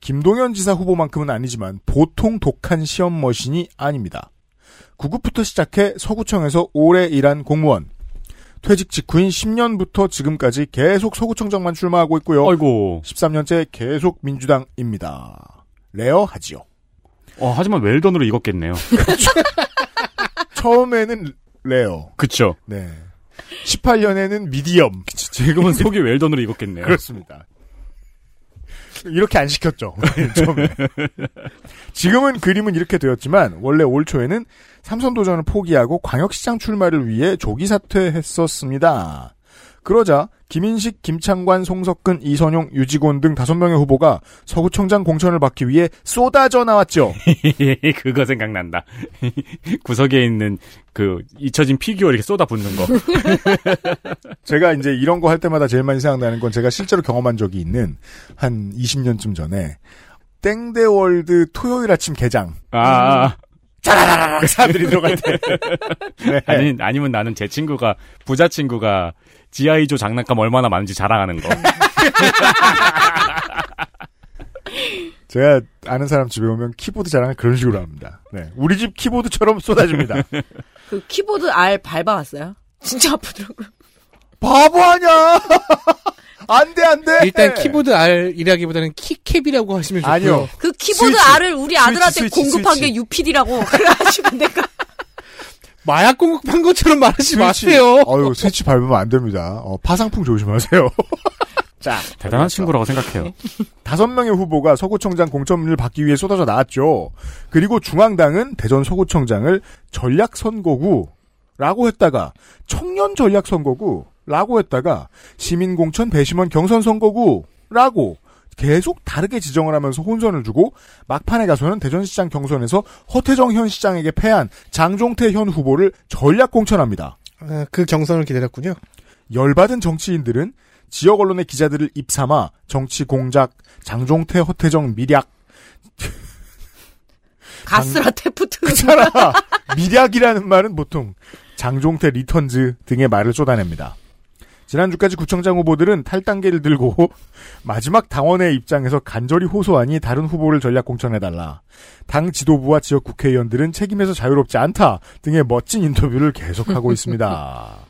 김동연 지사 후보만큼은 아니지만 보통 독한 시험 머신이 아닙니다. 9급부터 시작해 서구청에서 오래 일한 공무원. 퇴직 직후인 10년부터 지금까지 계속 서구청장만 출마하고 있고요. 아이고. 13년째 계속 민주당입니다. 레어하지요. 어, 하지만 웰던으로 익었겠네요. 처음에는 레어. 그쵸. 네. 18년에는 미디엄. 지금은 속이 웰던으로 익었겠네요. 그렇습니다. 이렇게 안 시켰죠. 지금은 그림은 이렇게 되었지만 원래 올 초에는 삼선 도전을 포기하고 광역시장 출마를 위해 조기 사퇴했었습니다. 그러자 김인식, 김창관, 송석근, 이선용, 유지곤 등 다섯 명의 후보가 서구청장 공천을 받기 위해 쏟아져 나왔죠. 그거 생각난다. 구석에 있는 그 잊혀진 피규어 이렇게 쏟아붓는 거. 제가 이제 이런 거 할 때마다 제일 많이 생각나는 건 제가 실제로 경험한 적이 있는 한 20년쯤 전에 땡대월드 토요일 아침 개장. 아, 짜라라라 사람들이 들어갈 때. 네. 아니, 아니면 나는 제 친구가, 부자 친구가 지아이조 장난감 얼마나 많은지 자랑하는 거. 제가 아는 사람 집에 오면 키보드 자랑을 그런 식으로 합니다. 네. 우리 집 키보드처럼 쏟아집니다. 그 키보드 알 밟아봤어요? 진짜 아프더라고요. 바보 아냐! 안 돼, 안 돼! 일단 키보드 알이라기보다는 keycap이라고 하시면 좋고요. 아니요. 그 키보드 스위치. 알을 우리 아들한테 스위치, 스위치, 공급한 스위치. 게 UPD라고. 그래가지고 내가. 마약 공급한 것처럼 말하지 스위치. 마세요. 어유 스위치 밟으면 안 됩니다. 어, 파상풍 조심하세요. 자, 대단한 친구라고 생각해요. 다섯 명의 후보가 서구청장 공천을 받기 위해 쏟아져 나왔죠. 그리고 중앙당은 대전 서구청장을 전략선거구라고 했다가 청년 전략선거구라고 했다가 시민공천 배심원 경선선거구라고 계속 다르게 지정을 하면서 혼선을 주고 막판에 가서는 대전시장 경선에서 허태정 현 시장에게 패한 장종태 현 후보를 전략 공천합니다. 아, 그 경선을 기다렸군요. 열받은 정치인들은 지역 언론의 기자들을 입삼아 정치 공작, 장종태, 허태정 밀약, 가쓰라 태프트. 그잖아. 밀약이라는 말은 보통 장종태 Returns 등의 말을 쏟아냅니다. 지난주까지 구청장 후보들은 탈당계를 들고 마지막 당원의 입장에서 간절히 호소하니 다른 후보를 전략 공천해달라. 당 지도부와 지역 국회의원들은 책임에서 자유롭지 않다 등의 멋진 인터뷰를 계속하고 있습니다.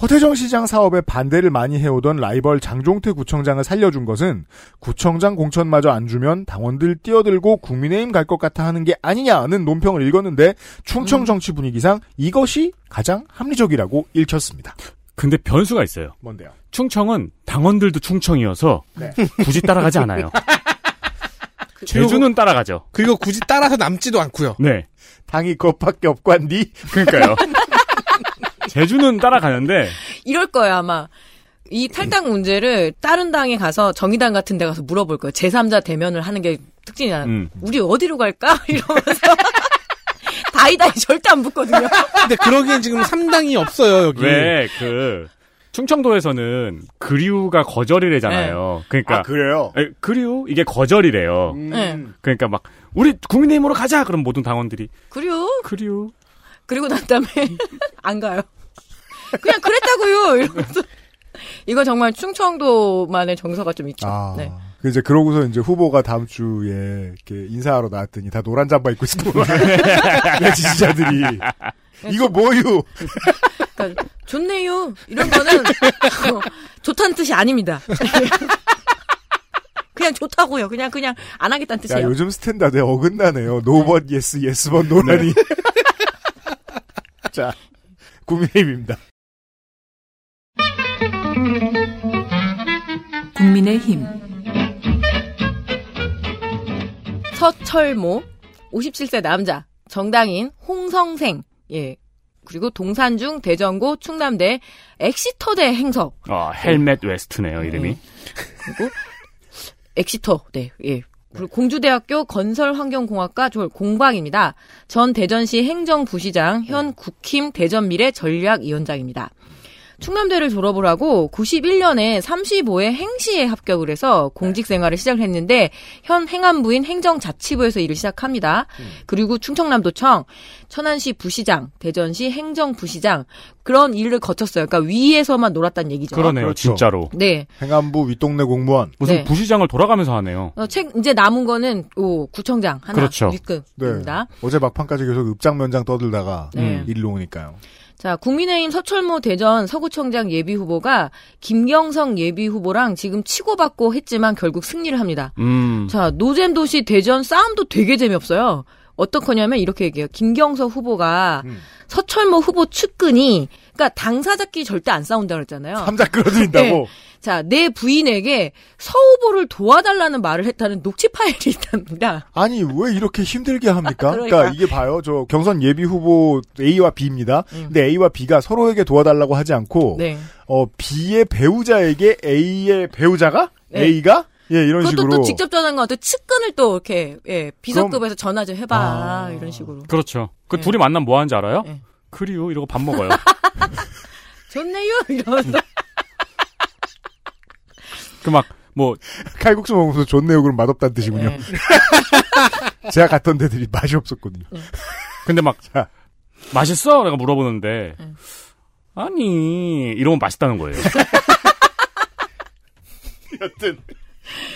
허태정 시장 사업에 반대를 많이 해오던 라이벌 장종태 구청장을 살려준 것은 구청장 공천마저 안 주면 당원들 뛰어들고 국민의힘 갈 것 같아 하는 게 아니냐는 논평을 읽었는데 충청 정치 분위기상 이것이 가장 합리적이라고 읽혔습니다. 근데 변수가 있어요. 뭔데요? 충청은 당원들도 충청이어서 네. 굳이 따라가지 않아요. 제주는 따라가죠. 그리고 굳이 따라서 남지도 않고요. 네. 당이 그것밖에 없관디 그러니까요. 제주는 따라가는데 이럴 거예요, 아마. 이 탈당 문제를 다른 당에 가서 정의당 같은 데 가서 물어볼 거예요. 제3자 대면을 하는 게 특징이야. 음. 우리 어디로 갈까? 이러면서. 다이다이 절대 안 붙거든요. 근데 그러기엔 지금 3당이 없어요, 여기. 왜 그 충청도에서는 그리우가 거절이래잖아요. 그러니까 아 그래요? 에, 그리우 이게 거절이래요. 네. 그러니까 막 우리 국민의힘으로 가자 그럼 모든 당원들이 그리고, 그리우 그리고 난 다음에 안 가요. 그냥 그랬다고요. 이러면서. 이거 정말 충청도만의 정서가 좀 있죠. 아. 네. 그 이제 그러고서 이제 후보가 다음 주에 이렇게 인사하러 나왔더니 다 노란 잠바 입고 있었고 내 지지자들이 이거 뭐유? 그러니까 좋네요. 이런 거는 어, 좋다는 뜻이 아닙니다. 그냥 좋다고요. 그냥 그냥 안 하겠다는 야, 뜻이에요. 요즘 standard에 어긋나네요. no번 yes, yes번 no라니. 자, 국민의힘입니다. 국민의힘 서철모 57세 남자 정당인 홍성생 예 그리고 동산중 대전고 충남대 엑시터대 행석 어, 헬멧 West네요, 이름이. 그리고 엑시터 네 예. 그리고 공주대학교 건설환경공학과 졸 공방입니다. 전 대전시 행정부시장, 현 국힘 대전미래 전략위원장입니다. 충남대를 졸업을 하고 91년에 35회 행시에 합격을 해서 공직 생활을 시작을 했는데 현 행안부인 행정자치부에서 일을 시작합니다. 그리고 충청남도청, 천안시 부시장, 대전시 행정부시장 그런 일을 거쳤어요. 그러니까 위에서만 놀았다는 얘기죠. 그러네요, 그렇죠. 진짜로. 네. 행안부 윗동네 공무원. 무슨 네. 부시장을 돌아가면서 하네요. 어, 책 이제 남은 거는 오, 구청장 하나 그렇죠. 네. 윗급입니다. 어제 막판까지 계속 읍장 면장 떠들다가 네. 일로 오니까요. 자, 국민의힘 서철모 대전 서구청장 예비 후보가 김경성 예비 후보랑 지금 치고받고 했지만 결국 승리를 합니다. 음. 자, 노잼 도시 대전 싸움도 되게 재미없어요. 어떡하냐면 이렇게 얘기해요. 김경서 후보가 음. 서철모 후보 측근이 그러니까 당사자끼리 절대 안 싸운다고 그랬잖아요. 삼자 끌어들인다고. 네. 자, 내 부인에게 서 후보를 도와달라는 말을 했다는 녹취 파일이 있답니다. 아니 왜 이렇게 힘들게 합니까? 그러니까. 그러니까 이게 봐요. 저 경선 예비 후보 A와 B입니다. 음. 근데 A와 B가 서로에게 도와달라고 하지 않고 네. 어 B의 배우자에게 A의 배우자가 네. A가 예 이런 그것도 식으로 또 직접 전화한 거 같아. 측근을 또 이렇게 예, 비서급에서 전화 좀 해봐 아. 이런 식으로. 그렇죠. 그 네. 둘이 만나면 뭐 하는지 알아요? 네. 그리요 이러고 밥 먹어요. 좋네요 이러면서. 그 막 뭐 칼국수 먹으면서 좋네요. 그럼 맛없다는 뜻이군요. 네. 제가 갔던 데들이 맛이 없었거든요. 근데 막 자. 맛있어? 내가 물어보는데 응. 아니 이러면 맛있다는 거예요. 여튼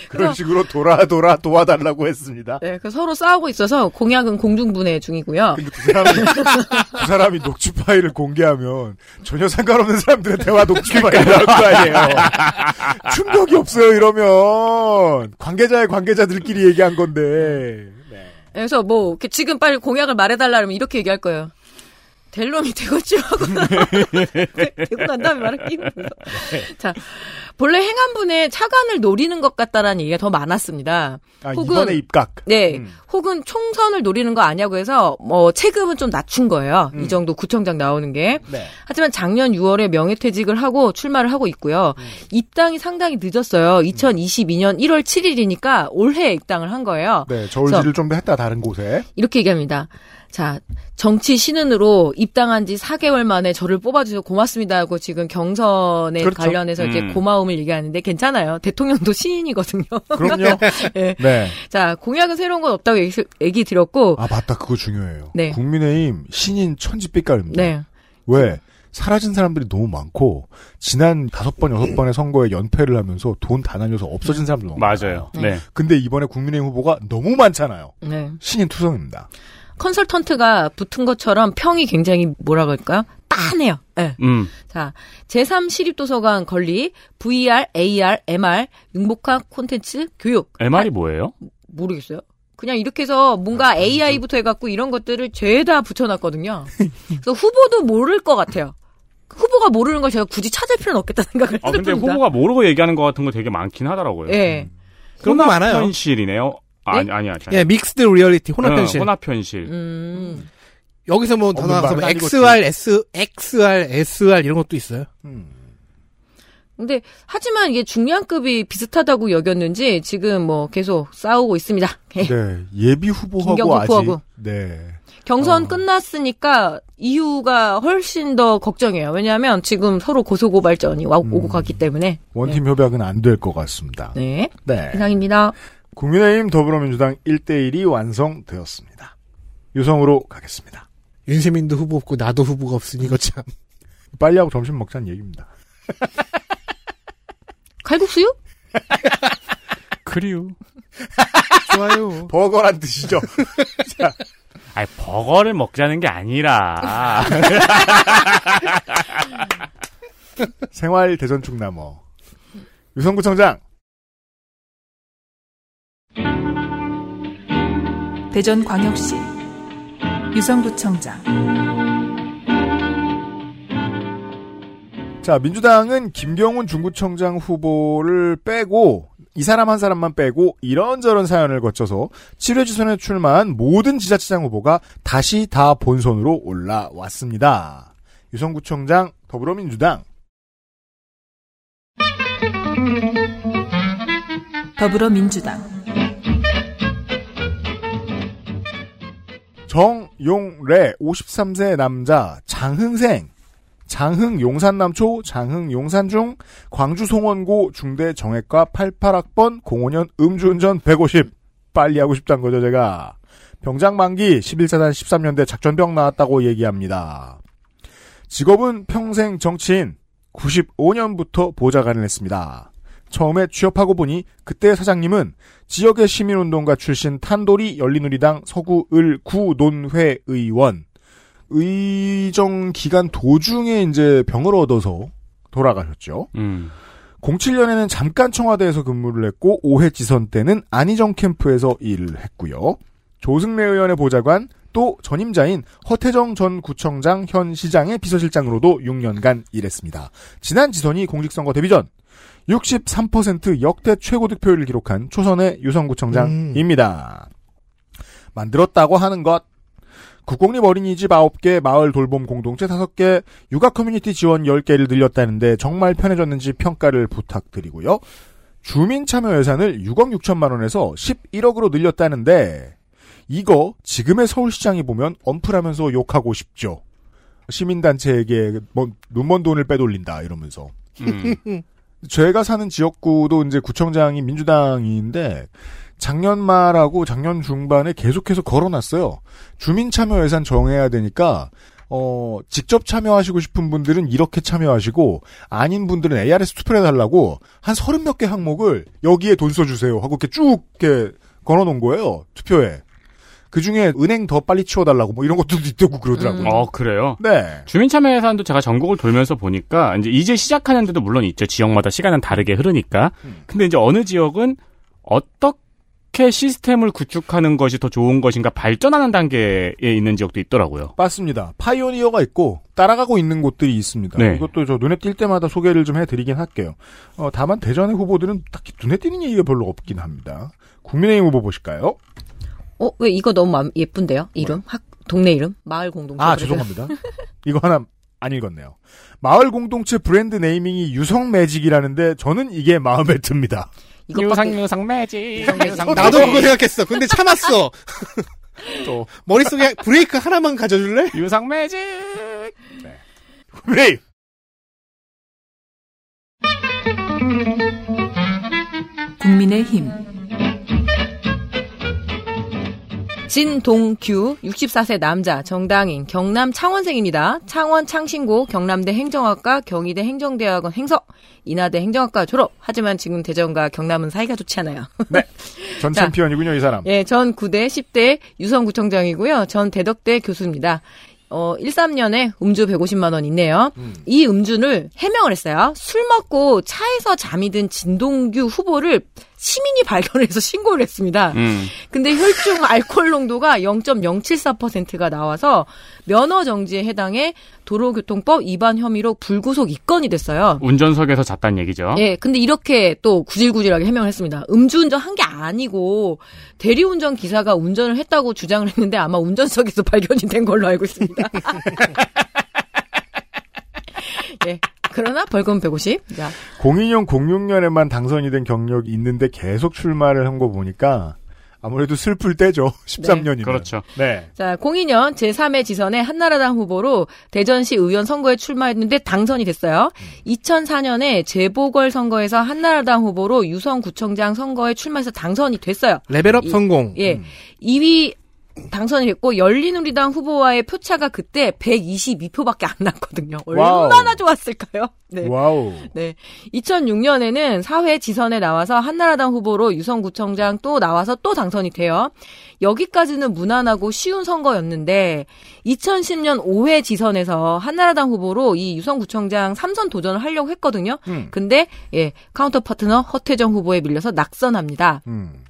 그런 식으로 돌아 돌아 도와달라고 했습니다. 네, 그 서로 싸우고 있어서 공약은 공중분해 중이고요. 근데 두 사람이 두 사람이 녹취 파일을 공개하면 전혀 상관없는 사람들의 대화 녹취 파일이 나올 거 아니에요. 충격이 없어요 이러면 관계자의 관계자들끼리 얘기한 건데. 네. 그래서 뭐 지금 빨리 공약을 말해달라 그러면 이렇게 얘기할 거예요. 될 놈이 되겠죠 하고 되고 난 다음에 말하기 힘들어. 자, 본래 행안부에 차관을 노리는 것 같다라는 얘기가 더 많았습니다. 아 혹은- 이번에 입각. 네, 음. 혹은 총선을 노리는 거 아니냐고 해서 뭐 체급은 좀 낮춘 거예요. 음. 이 정도 구청장 나오는 게. 네. 하지만 작년 6월에 명예퇴직을 하고 출마를 하고 있고요. 음. 입당이 상당히 늦었어요. 2022년 1월 7일이니까 올해 입당을 한 거예요. 네, 저울질을 좀더 했다 다른 곳에. 이렇게 얘기합니다. 자, 정치 신은으로 입당한 지 4개월 만에 저를 뽑아주셔서 고맙습니다 하고 지금 경선에 그렇죠. 관련해서 음. 고마움을 얘기하는데 괜찮아요. 대통령도 신인이거든요. 그럼요. 예. 네. 자, 공약은 새로운 건 없다고 얘기, 얘기 드렸고, 아 맞다 그거 중요해요. 네. 국민의힘 신인 천지빛깔입니다. 네. 왜? 사라진 사람들이 너무 많고 지난 다섯 번 여섯 번의 선거에 연패를 하면서 돈 다 날려서 없어진 사람들 너무 맞아요. 네. 네. 근데 이번에 국민의힘 후보가 너무 많잖아요. 네. 신인 투성입니다. 컨설턴트가 붙은 것처럼 평이 굉장히 뭐라 그럴까요? 빤해요. 예. 음. 자, 제3 시립도서관 건립, VR, AR, MR, 융복합 콘텐츠, 교육. MR이 뭐예요? 모르겠어요. 그냥 이렇게 해서 뭔가 AI부터 해갖고 이런 것들을 죄다 붙여놨거든요. 그래서 후보도 모를 것 같아요. 후보가 모르는 걸 제가 굳이 찾을 필요는 없겠다 생각을 아 근데 했습니다. 후보가 모르고 얘기하는 것 같은 거 되게 많긴 하더라고요. 예. 그런 거 많아요. 현실이네요. 아, 네? 아니 아니 아니. 예, mixed reality, 혼합 응, 현실. 혼합 현실. 음. 여기서 뭐 더 나가서 뭐. XR, S, XR, SR 이런 것도 있어요. 음. 근데 하지만 이게 중량급이 비슷하다고 여겼는지 지금 뭐 계속 싸우고 있습니다. 네 예비 후보하고 아직 후보하고. 네 경선 어. 끝났으니까 이유가 훨씬 더 걱정이에요. 왜냐하면 지금 서로 고소고발전이 와, 음. 오고 갔기 때문에. 원팀 협약은 안 될 것 같습니다. 네. 네. 이상입니다. 국민의힘 더불어민주당 1대1이 완성되었습니다. 유성으로 가겠습니다. 윤세민도 후보 없고 나도 후보가 없으니 이거 참. 빨리 하고 점심 먹자는 얘기입니다. 칼국수요? 그리요. 좋아요. 버거란 뜻이죠. 아니 버거를 먹자는 게 아니라 생활 대전축 나머 유성구청장 대전광역시 유성구청장. 자, 민주당은 김경훈 중구청장 후보를 빼고 이 사람 한 사람만 빼고 이런저런 사연을 거쳐서 7회 지선에 출마한 모든 지자체장 후보가 다시 다 본선으로 올라왔습니다. 유성구청장 더불어민주당. 더불어민주당 정용래 53세 남자 장흥생 장흥 용산남초 장흥 용산중 광주 송원고 중대 정액과 88학번 05년 음주운전 150 빨리 하고 싶단 거죠 제가 병장 만기 11사단 13년대 작전병 나왔다고 얘기합니다. 직업은 평생 정치인 95년부터 보좌관을 했습니다. 처음에 취업하고 보니 그때 사장님은 지역의 시민운동가 출신 탄도리 열린우리당 서구 을 구 논회 의원 의정 기간 도중에 이제 병을 얻어서 돌아가셨죠. 음. 07년에는 잠깐 청와대에서 근무를 했고 5회 지선 때는 안희정 캠프에서 일을 했고요. 조승래 의원의 보좌관 또 전임자인 허태정 전 구청장 현 시장의 비서실장으로도 6년간 일했습니다. 지난 지선이 공직선거 데뷔 전 63% 역대 최고 득표율을 기록한 초선의 유성구청장입니다. 만들었다고 하는 것 국공립 어린이집 9개, 마을 돌봄 공동체 5개, 육아 커뮤니티 지원 10개를 늘렸다는데 정말 편해졌는지 평가를 부탁드리고요. 주민 참여 예산을 6억 6천만 원에서 11억으로 늘렸다는데 이거 지금의 서울시장이 보면 엄플하면서 욕하고 싶죠. 시민단체에게 뭐 눈먼 돈을 빼돌린다 이러면서. 음. 제가 사는 지역구도 이제 구청장이 민주당인데 작년 말하고 작년 중반에 계속해서 걸어놨어요. 주민 참여 예산 정해야 되니까 어 직접 참여하시고 싶은 분들은 이렇게 참여하시고 아닌 분들은 ARS 투표를 해달라고 한 서른 몇 개 항목을 여기에 돈 써주세요 하고 이렇게 쭉 이렇게 걸어놓은 거예요 투표에. 그 중에 은행 더 빨리 치워달라고 뭐 이런 것도 있다고 그러더라고요. 어, 그래요? 네. 주민참여 예산도 제가 전국을 돌면서 보니까 이제 이제 시작하는 데도 물론 있죠. 지역마다 시간은 다르게 흐르니까. 근데 이제 어느 지역은 어떻게 시스템을 구축하는 것이 더 좋은 것인가 발전하는 단계에 있는 지역도 있더라고요. 맞습니다. 파이오니어가 있고 따라가고 있는 곳들이 있습니다. 네. 이것도 저 눈에 띌 때마다 소개를 좀 해드리긴 할게요. 어, 다만 대전의 후보들은 딱히 눈에 띄는 얘기가 별로 없긴 합니다. 국민의힘 후보 보실까요? 어, 왜 이거 너무 마- 예쁜데요? 이름? 학, 동네 이름? 마을 공동체. 아 죄송합니다. 이거 하나 안 읽었네요. 마을 공동체 브랜드 네이밍이 유성 매직이라는데 저는 이게 마음에 듭니다. 유상 유상 매직. 나도 그거 생각했어. 근데 참았어. 또 머릿속에 브레이크 하나만 가져줄래? 유상 매직. 국민의힘 국민의힘 진동규 64세 남자 정당인 경남 창원생입니다. 창원 창신고 경남대 행정학과 경희대 행정대학원 행서 인하대 행정학과 졸업. 하지만 지금 대전과 경남은 사이가 좋지 않아요. 전 자. 챔피언이군요 이 사람. 예, 전 9대 10대 유성구청장이고요. 전 대덕대 교수입니다. 어, 13년에 음주 150만 원 있네요. 이 음주를 해명을 했어요. 술 먹고 차에서 잠이 든 진동규 후보를 시민이 발견해서 신고를 했습니다. 음. 근데 혈중 알코올 농도가 0.074%가 나와서 면허 정지에 해당해 도로교통법 위반 혐의로 불구속 입건이 됐어요. 운전석에서 잤다는 얘기죠. 예, 근데 이렇게 또 구질구질하게 해명을 했습니다. 음주운전 한 게 아니고 대리운전 기사가 운전을 했다고 주장을 했는데 아마 운전석에서 발견이 된 걸로 알고 있습니다. 예. 그러나 벌금 150. 자, 02년 06년에만 당선이 된 경력이 있는데 계속 출마를 한 거 보니까 아무래도 슬플 때죠. 13년이면. 그렇죠. 네. 자, 02년 제3회 지선에 한나라당 후보로 대전시 의원 선거에 출마했는데 당선이 됐어요. 2004년에 재보궐 선거에서 한나라당 후보로 유성구청장 선거에 출마해서 당선이 됐어요. level up 이- 성공. 예. 2위 당선이 됐고 열린우리당 후보와의 표차가 그때 122표밖에 안 났거든요. wow. 얼마나 좋았을까요? 네. wow. 네. 2006년에는 4회 지선에 나와서 한나라당 후보로 유성구청장 또 나와서 또 당선이 돼요. 여기까지는 무난하고 쉬운 선거였는데 2010년 5회 지선에서 한나라당 후보로 이 유성구청장 3선 도전을 하려고 했거든요. 음. 근데 예, counter partner 허태정 후보에 밀려서 낙선합니다. 음.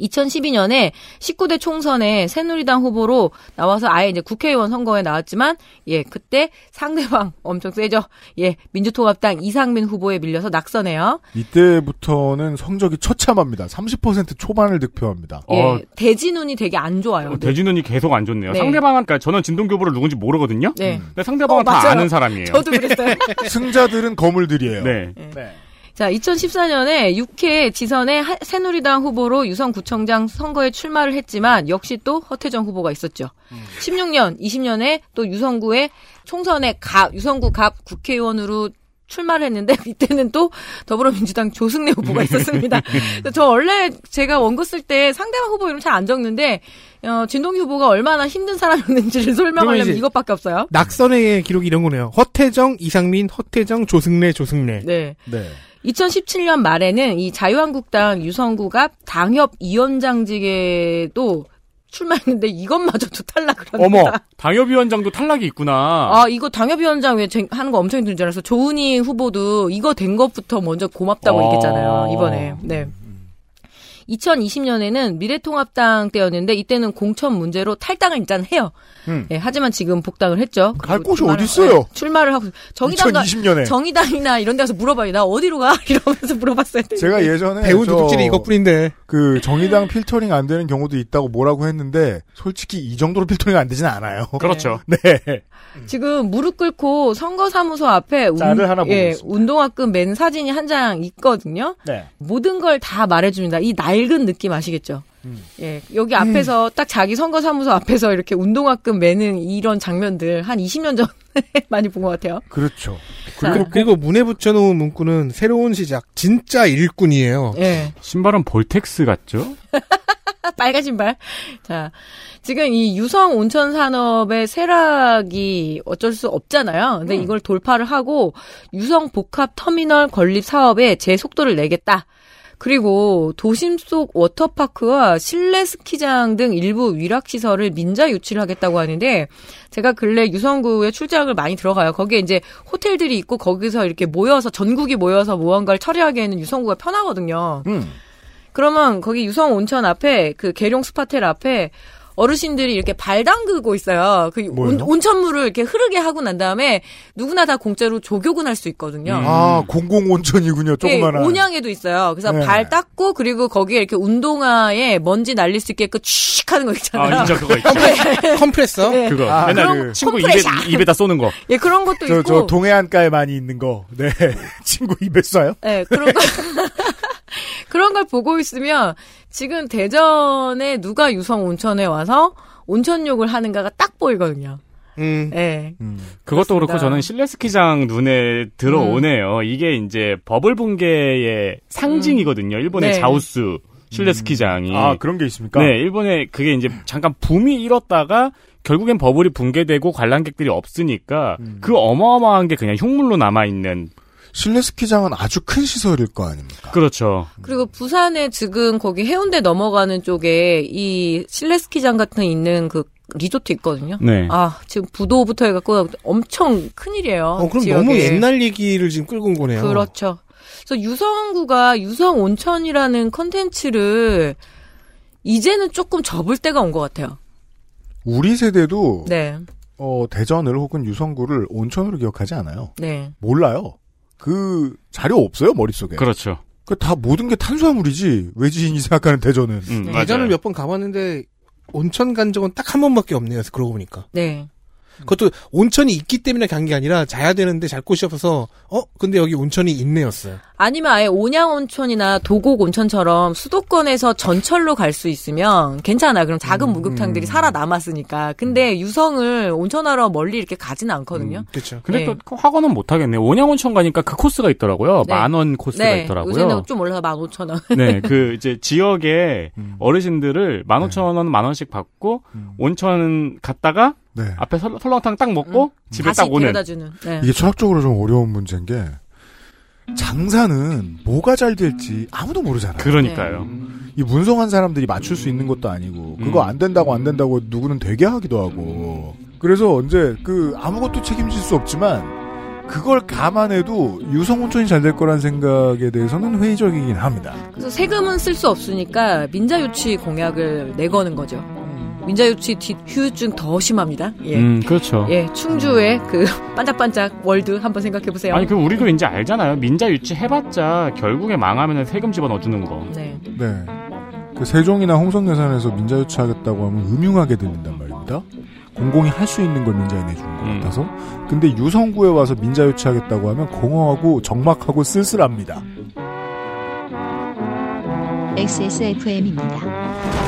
2012년에 19대 총선에 새누리당 후보로 나와서 아예 이제 국회의원 선거에 나왔지만 예 그때 상대방 엄청 세죠 예 민주통합당 이상민 후보에 밀려서 낙선해요 이때부터는 성적이 처참합니다. 30% 초반을 득표합니다. 예 어, 대진운이 되게 안 좋아요 네. 대진운이 계속 안 좋네요. 네. 상대방은, 그러니까 저는 진동규 후보를 누군지 모르거든요. 네. 근데 상대방은 어, 다 맞아요. 아는 사람이에요. 저도 그랬어요 승자들은 거물들이에요. 네. 자, 2014년에 6회 지선에 하- 새누리당 후보로 유성구청장 선거에 출마를 했지만 역시 또 허태정 후보가 있었죠. 16년, 20년에 또 유성구에 총선에 갑, 유성구 갑 국회의원으로 출마를 했는데 이때는 또 더불어민주당 조승래 후보가 있었습니다. 저 원래 제가 원고 쓸 때 상대방 후보 이름 잘 안 적는데 어, 진동기 후보가 얼마나 힘든 사람이었는지를 설명하려면 이것밖에 없어요. 낙선의 기록이 이런 거네요. 허태정, 이상민, 허태정, 조승래, 조승래. 네. 네. 2017년 말에는 이 자유한국당 유성구가 당협 위원장직에도 출마했는데 이것마저도 탈락을 합니다. 어머, 당협위원장도 탈락이 있구나. 아, 이거 당협위원장 왜 쟁- 하는 거 엄청 힘든 줄 알았어. 조은희 후보도 이거 된 것부터 먼저 고맙다고 어. 얘기했잖아요, 이번에. 네. 2020년에는 미래통합당 때였는데 이때는 공천 문제로 탈당을 일단 해요. 음. 예, 하지만 지금 복당을 했죠. 갈 곳이 출마를- 어딨어요? 네, 출마를 하고 정의당가 2020년에. 정의당이나 이런 데 가서 물어봐요. 나 어디로 가? 이러면서 물어봤어요. 제가 예전에 배운 저 도둑질이 이것뿐인데. 그 정의당 필터링 안 되는 경우도 있다고 뭐라고 했는데 솔직히 이 정도로 필터링 안 되지는 않아요. 그렇죠. 네. 지금 무릎 꿇고 선거사무소 앞에 보고 예. 운동화끈 맨 사진이 한 장 있거든요. 네. 모든 걸 다 말해줍니다. 이 낡은 느낌 아시겠죠? 음. 예, 여기 앞에서 딱 자기 선거사무소 앞에서 이렇게 운동화끈 매는 이런 장면들 한 20년 전에 많이 본 것 같아요. 그렇죠. 자, 그리고, 그리고 문에 붙여놓은 문구는 새로운 시작, 진짜 일꾼이에요. 예, 신발은 볼텍스 같죠? 빨간 신발. 자, 지금 이 유성 온천 산업의 쇠락이 어쩔 수 없잖아요. 근데 이걸 돌파를 하고 유성 복합 터미널 건립 사업에 제 속도를 내겠다. 그리고 도심 속 워터파크와 실내 스키장 등 일부 위락시설을 민자 유치를 하겠다고 하는데 제가 근래 유성구에 출장을 많이 들어가요. 거기에 이제 호텔들이 있고 거기서 이렇게 모여서 전국이 모여서 무언가를 처리하기에는 유성구가 편하거든요. 음. 그러면 거기 유성 온천 앞에 그 계룡 스파텔 앞에 어르신들이 이렇게 발 담그고 있어요. 그 뭐예요? 온, 온천물을 이렇게 흐르게 하고 난 다음에 누구나 다 공짜로 조교군 할 수 있거든요. 아, 공공 온천이군요. 예, 조그마한. 온양에도 있어요. 그래서 네. 발 닦고 그리고 거기에 이렇게 운동화에 먼지 날릴 수 있게끔 칙 하는 거 있잖아요. 아, 인정 그거 있죠. 컴프레서? 네. 그거. 아, 맨날 그런 그 친구 입에. 입에다 쏘는 거. 예, 그런 것도 저, 있고. 저 동해안가에 많이 있는 거. 네. 친구 입에 쏴요? 예, 그런 거. 그런 걸 보고 있으면 지금 대전에 누가 유성 온천에 와서 온천욕을 하는가가 딱 보이거든요. 음. 예. 그것도 그렇고 그렇습니다. 저는 실내 스키장 눈에 들어오네요. 이게 이제 버블 붕괴의 상징이거든요. 일본의 네. 자우스 실내 스키장이. 아, 그런 게 있습니까? 네, 일본에 그게 이제 잠깐 붐이 일었다가 결국엔 버블이 붕괴되고 관람객들이 없으니까 음. 그 어마어마한 게 그냥 흉물로 남아 있는 실내 스키장은 아주 큰 시설일 거 아닙니까? 그렇죠. 그리고 부산에 지금 거기 해운대 넘어가는 쪽에 이 실내 스키장 같은 있는 그 리조트 있거든요. 네. 아, 지금 부도부터 해갖고 엄청 큰 일이에요. 어, 그럼 지역에. 너무 옛날 얘기를 지금 끌고 온 거네요. 그렇죠. 그래서 유성구가 유성 온천이라는 컨텐츠를 이제는 조금 접을 때가 온 것 같아요. 우리 세대도 네, 어, 대전을 혹은 유성구를 온천으로 기억하지 않아요. 네. 몰라요. 그 자료 없어요 머릿속에. 그렇죠. 그 다 모든 게 탄수화물이지 외지인이 생각하는 대전은. 음, 네. 대전을 맞아요. 몇번 가봤는데 온천 간 적은 딱 한 번밖에 없네요. 그러고 보니까. 네. 그것도 온천이 있기 때문에 간 게 아니라 자야 되는데 잘 곳이 없어서 어 근데 여기 온천이 있네였어요. 아니면 아예 온양 온천이나 도곡 온천처럼 수도권에서 전철로 갈 수 있으면 괜찮아. 그럼 작은 목욕탕들이 살아 남았으니까. 근데 유성을 온천하러 멀리 이렇게 가지는 않거든요. 그렇죠. 근데 네. 또그 학원은 못 하겠네요. 온양 온천 가니까 그 코스가 있더라고요. 네. 만원 코스가 네. 있더라고요. 요새는 좀 올라서 15,000원. 네, 그 이제 지역에 음. 어르신들을 만 오천 원, 만 원씩 받고 음. 온천 갔다가 네. 앞에 설, 설렁탕 딱 먹고 집에 음. 다시 딱 오는. 데려다 주는. 네. 이게 철학적으로 좀 어려운 문제인 게 장사는 뭐가 잘 될지 아무도 모르잖아요. 그러니까요. 이 문성한 사람들이 맞출 수 있는 것도 아니고 그거 음. 안 된다고 안 된다고 누구는 되게 하기도 하고 그래서 언제 그 아무것도 책임질 수 없지만 그걸 감안해도 유성온천이 잘 될 거란 생각에 대해서는 회의적이긴 합니다. 그래서 세금은 쓸 수 없으니까 민자유치 공약을 내거는 거죠. 민자유치 뒷 후유증 더 심합니다. 예. 음, 그렇죠. 예, 충주의 그 반짝반짝 월드 한번 생각해 보세요. 아니 그 우리도 이제 알잖아요. 민자 유치 해봤자 결국에 망하면 세금 집어 넣어주는 거. 네. 네. 그 세종이나 홍성 예산에서 민자 유치 하겠다고 하면 음흉하게 들린단 말입니다. 공공이 할 수 있는 걸 민자에 내주는 것 음. 같아서. 근데 유성구에 와서 민자 유치 하겠다고 하면 공허하고 적막하고 쓸쓸합니다. XSFM입니다.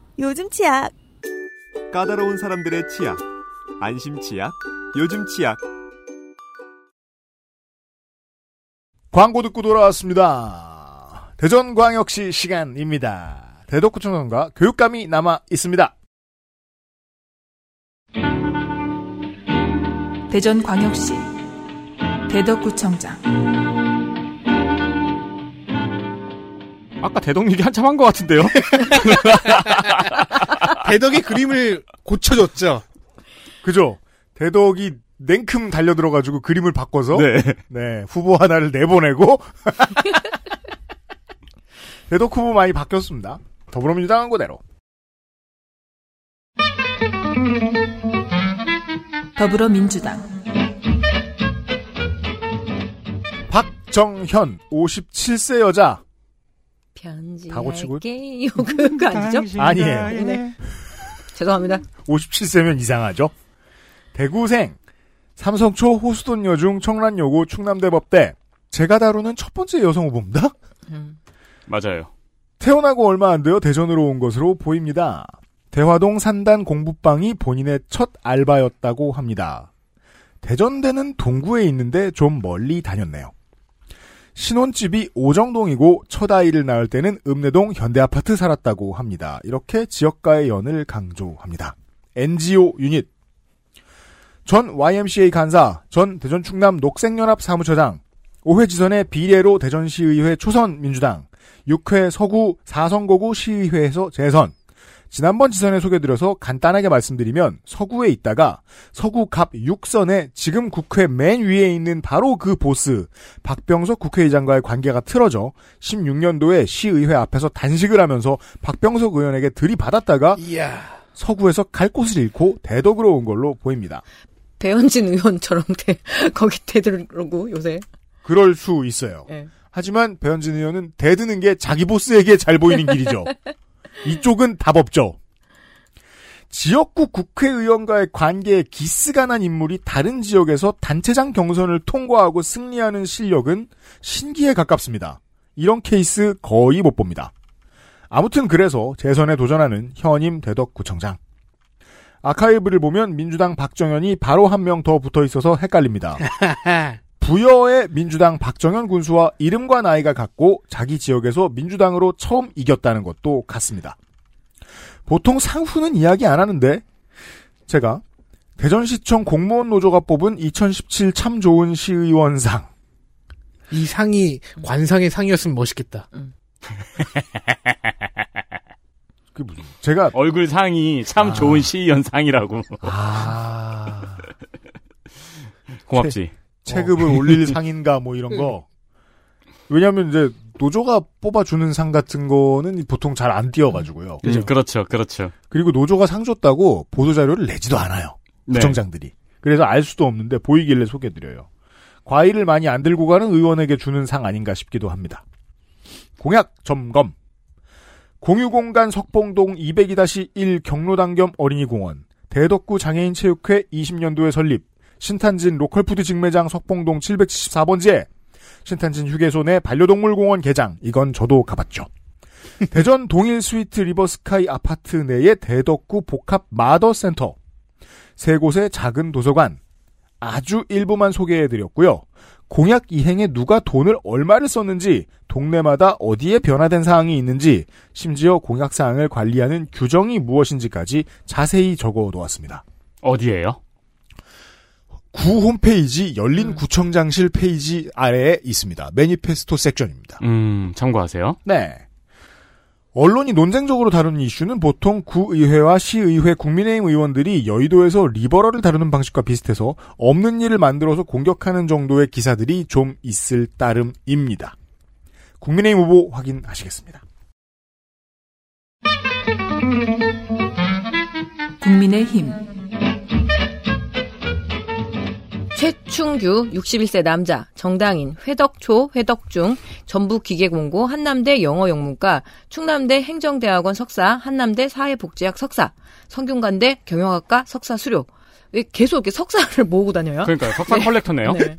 요즘 치약. 까다로운 사람들의 치약. 안심 치약. 요즘 치약. 광고 듣고 돌아왔습니다. 대전광역시 시간입니다. 대덕구청장과 교육감이 남아 있습니다. 대전광역시 대덕구청장 아까 대동 얘기 한참 한 것 같은데요. 대덕이 그림을 고쳐줬죠. 그죠? 대덕이 냉큼 달려들어가지고 그림을 바꿔서 네. 네, 후보 하나를 내보내고 대덕 후보 많이 바뀌었습니다. 더불어민주당은 그대로. 더불어민주당 박정현 57세 여자 편지. 다 고치고? 할게요. 그거 아니죠? 아니에요. 네. 죄송합니다. 57세면 이상하죠. 대구생 삼성초 호수돈 여중 청란여고 충남대법대 제가 다루는 첫 번째 여성 후보입니다. 음. 맞아요. 태어나고 얼마 안 되어 대전으로 온 것으로 보입니다. 대화동 산단 공부방이 본인의 첫 알바였다고 합니다. 대전대는 동구에 있는데 좀 멀리 다녔네요. 신혼집이 오정동이고 첫 아이를 낳을 때는 읍내동 현대아파트 살았다고 합니다. 이렇게 지역과의 연을 강조합니다. NGO 유닛 전 YMCA 간사, 전 대전 충남 녹색연합 사무처장, 5회 지선의 비례로 대전시의회 초선 민주당, 6회 서구 4선거구 시의회에서 재선, 지난번 지선에 소개드려서 간단하게 말씀드리면 서구에 있다가 서구 갑 6선에 지금 국회 맨 위에 있는 바로 그 보스 박병석 국회의장과의 관계가 틀어져 16년도에 시의회 앞에서 단식을 하면서 박병석 의원에게 들이받았다가 이야. 서구에서 갈 곳을 잃고 대덕으로 온 걸로 보입니다. 배현진 의원처럼 대, 거기 대들고 요새. 그럴 수 있어요. 예. 하지만 배현진 의원은 대드는 게 자기 보스에게 잘 보이는 길이죠. 이쪽은 답 없죠. 지역구 국회의원과의 관계에 기스가 난 인물이 다른 지역에서 단체장 경선을 통과하고 승리하는 실력은 신기에 가깝습니다. 이런 케이스 거의 못 봅니다. 아무튼 그래서 재선에 도전하는 현임 대덕구청장. 아카이브를 보면 민주당 박정현이 바로 한 명 더 붙어 있어서 헷갈립니다. 부여의 민주당 박정현 군수와 이름과 나이가 같고 자기 지역에서 민주당으로 처음 이겼다는 것도 같습니다. 보통 상후는 이야기 안 하는데 제가 대전시청 공무원 노조가 뽑은 2017 참 좋은 시의원상 이 상이 관상의 상이었으면 멋있겠다. 그 무슨 제가 얼굴 상이 참 아. 좋은 시연상이라고. 아 고맙지. 체급을 올릴 상인가 뭐 이런 거. 왜냐하면 이제 노조가 뽑아주는 상 같은 거는 보통 잘 안 띄어가지고요. 음, 그렇죠, 그렇죠. 그리고 노조가 상 줬다고 보도 자료를 내지도 않아요. 네. 구청장들이. 그래서 알 수도 없는데 보이길래 소개드려요. 과일을 많이 안 들고 가는 의원에게 주는 상 아닌가 싶기도 합니다. 공약 점검. 공유공간 석봉동 202-1 경로당 겸 어린이공원, 대덕구 장애인 체육회 20년도에 설립, 신탄진 로컬푸드 직매장 석봉동 774번지에, 신탄진 휴게소 내 반려동물공원 개장, 이건 저도 가봤죠. 대전 동일 스위트 리버스카이 아파트 내의 대덕구 복합 마더센터, 세 곳의 작은 도서관, 아주 일부만 소개해드렸고요. 공약 이행에 누가 돈을 얼마를 썼는지, 동네마다 어디에 변화된 사항이 있는지, 심지어 공약 사항을 관리하는 규정이 무엇인지까지 자세히 적어놓았습니다. 어디에요? 구 홈페이지 열린 구청장실 페이지 아래에 있습니다. 매니페스토 섹션입니다. 음, 참고하세요. 네. 언론이 논쟁적으로 다루는 이슈는 보통 구의회와 시의회 국민의힘 의원들이 여의도에서 리버럴을 다루는 방식과 비슷해서 없는 일을 만들어서 공격하는 정도의 기사들이 좀 있을 따름입니다. 국민의힘 후보 확인하시겠습니다. 국민의힘 최충규 61세 남자 정당인 회덕초 회덕중 전북기계공고 한남대 영어영문과 충남대 행정대학원 석사 한남대 사회복지학 석사 성균관대 경영학과 석사 수료 왜 계속 이렇게 석사를 모으고 다녀요? 그러니까요. 석사 컬렉터네요. 네.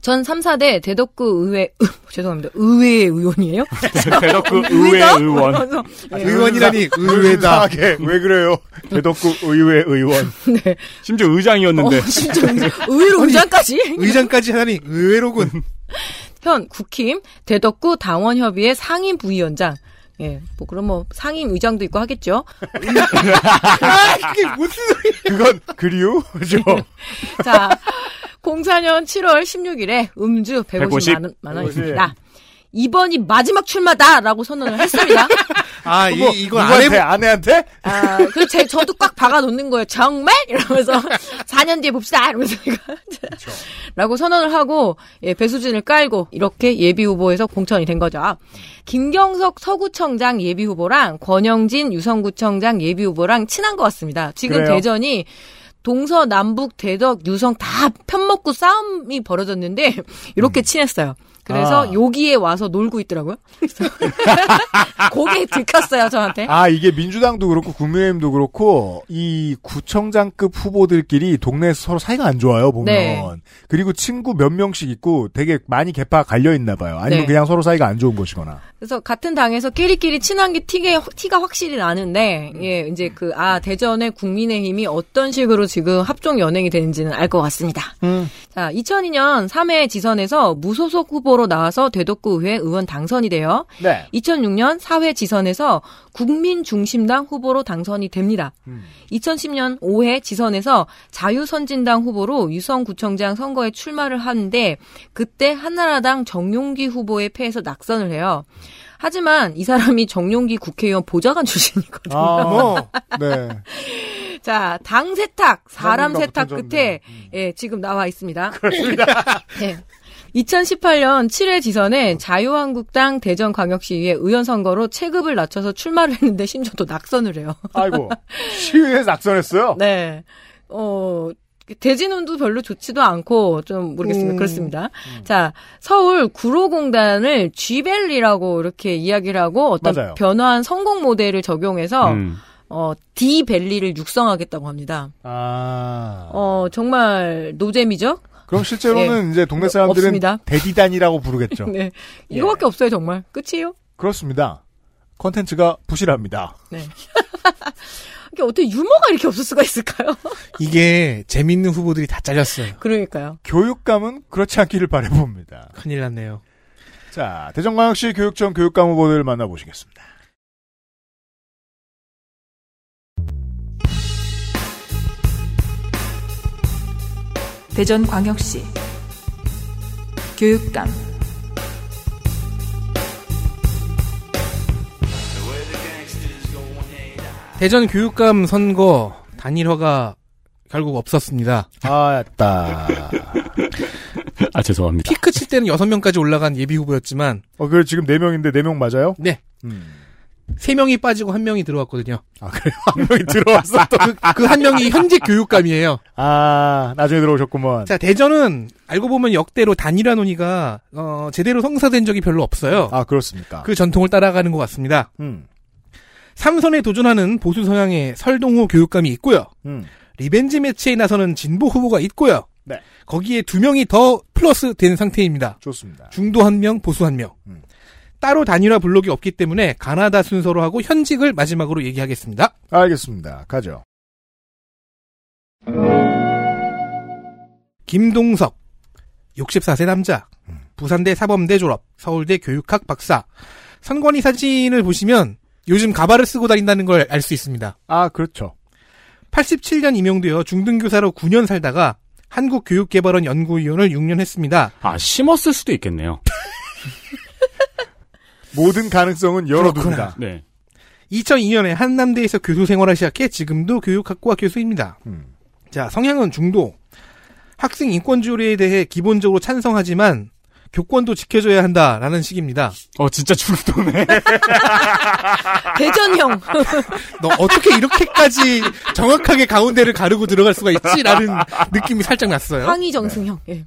전 3, 4대 대덕구 의회 죄송합니다. 의회 의원이에요? 대덕구 의회 의원. 네. 의원이라니. 이상하게 왜 그래요? 대덕구 의회 의원. 네. 심지어 의장이었는데. 어, 진짜 의외로 의장까지? 의장까지 하다니 의외로군. 현 국힘 대덕구 당원협의회 상임 부위원장. 예, 뭐 그럼 뭐 상임 의장도 있고 하겠죠. 아, 그게 무슨 소리야? 그건 그리우죠. 자, 04년 7월 16일에 음주 150, 150. 만, 원, 만 원입니다. 이번이 마지막 출마다라고 선언을 했습니다. 아, 이, 뭐, 이거 안 누구한테? 해보, 아내한테? 아, 그래서 제, 저도 꽉 박아 놓는 거예요. 정말? 이러면서 4년 뒤에 봅시다. 이러면서 제가 라고 선언을 하고 예, 배수진을 깔고 이렇게 예비 후보에서 공천이 된 거죠. 김경석 서구청장 예비 후보랑 권영진 유성구청장 예비 후보랑 친한 것 같습니다. 지금 그래요? 대전이 동서 남북 대덕 유성 다 편먹고 싸움이 벌어졌는데 이렇게 친했어요. 그래서 아. 여기에 와서 놀고 있더라고요. 고개 들켰어요 저한테. 아, 이게 민주당도 그렇고 국민의힘도 그렇고 이 구청장급 후보들끼리 동네에서 서로 사이가 안 좋아요, 보면. 네. 그리고 친구 몇 명씩 있고 되게 많이 개파 갈려 있나 봐요. 아니면 네. 그냥 서로 사이가 안 좋은 것이거나. 그래서 같은 당에서 끼리끼리 친한 게 티가, 티가 확실히 나는데, 예, 이제 그, 아, 대전의 국민의힘이 어떤 식으로 지금 합종 연행이 되는지는 알 것 같습니다. 자, 2002년 3회 지선에서 무소속 후보 로 나와서 대덕구의회 의원 당선이 돼요. 네. 2006년 4회 지선에서 국민 중심당 후보로 당선이 됩니다. 2010년 5회 지선에서 자유선진당 후보로 유성구청장 선거에 출마를 하는데 그때 한나라당 정용기 후보에 패해서 낙선을 해요. 하지만 이 사람이 정용기 국회의원 보좌관 출신이거든요. 아, 뭐. 네. 자, 당 세탁, 사람 세탁. 끝에 예, 지금 나와 있습니다. 예. 2018년 7회 지선에 자유한국당 대전광역시의회 의원 선거로 체급을 낮춰서 출마를 했는데 심지어 또 낙선을 해요. 아이고. 시위에서 낙선했어요? 네. 어, 대진운도 별로 좋지도 않고 좀 모르겠습니다. 음. 그렇습니다. 자, 서울 구로공단을 G밸리라고 이렇게 이야기를 하고 어떤 맞아요. 변화한 성공 모델을 적용해서 음. 어, D밸리를 육성하겠다고 합니다. 아. 어, 정말 노잼이죠? 그럼 실제로는 이제 동네 사람들은 예. 없습니다. 대디단이라고 부르겠죠. 네. 이거밖에 없어요, 정말. 끝이에요? 그렇습니다. 컨텐츠가 부실합니다. 네. 이게 어떻게 유머가 이렇게 없을 수가 있을까요? 이게 재밌는 후보들이 다 잘렸어요. 그러니까요. 교육감은 그렇지 않기를 바라봅니다. 큰일 났네요. 자, 대전광역시 교육청 교육감 후보들 만나보시겠습니다. 대전광역시 교육감 대전 교육감 선거 단일화가 결국 없었습니다. 아따. 아, 죄송합니다. 피크 칠 때는 6명까지 올라간 예비 후보였지만 어, 그래 지금 4명인데 4명 맞아요? 네. 음. 3명이 빠지고 1명이 들어왔거든요. 아, 그래요? 한 명이 들어왔어 또. 그한 명이 현직 교육감이에요. 아, 나중에 들어오셨구먼. 자, 대전은 알고 보면 역대로 단일화 논의가 어, 제대로 성사된 적이 별로 없어요. 아, 그렇습니까? 그 전통을 따라가는 것 같습니다. 음. 삼선에 도전하는 보수 성향의 설동호 교육감이 있고요. 음. revenge match에 나서는 진보 후보가 있고요. 네. 거기에 두 명이 더 플러스 된 상태입니다. 좋습니다. 중도 한 명, 보수 한 명. 음. 따로 단일화 블록이 없기 때문에 가나다 순서로 하고 현직을 마지막으로 얘기하겠습니다. 알겠습니다. 가죠. 김동석, 64세 남자, 부산대 사범대 졸업, 서울대 교육학 박사. 선관위 사진을 보시면 요즘 가발을 쓰고 다닌다는 걸 알 수 있습니다. 아, 그렇죠. 87년 임용되어 중등교사로 9년 살다가 한국교육개발원 연구위원을 6년 했습니다. 아, 심었을 수도 있겠네요. 모든 가능성은 열어둡니다. 네. 2002년에 한남대에서 교수 생활을 시작해 지금도 교육학과 교수입니다. 음. 자, 성향은 중도. 학생 인권조례에 대해 기본적으로 찬성하지만 교권도 지켜줘야 한다라는 식입니다. 어, 진짜 중도네. 대전형. 너 어떻게 이렇게까지 정확하게 가운데를 가르고 들어갈 수가 있지라는 느낌이 살짝 났어요. 황희 정승형. 예.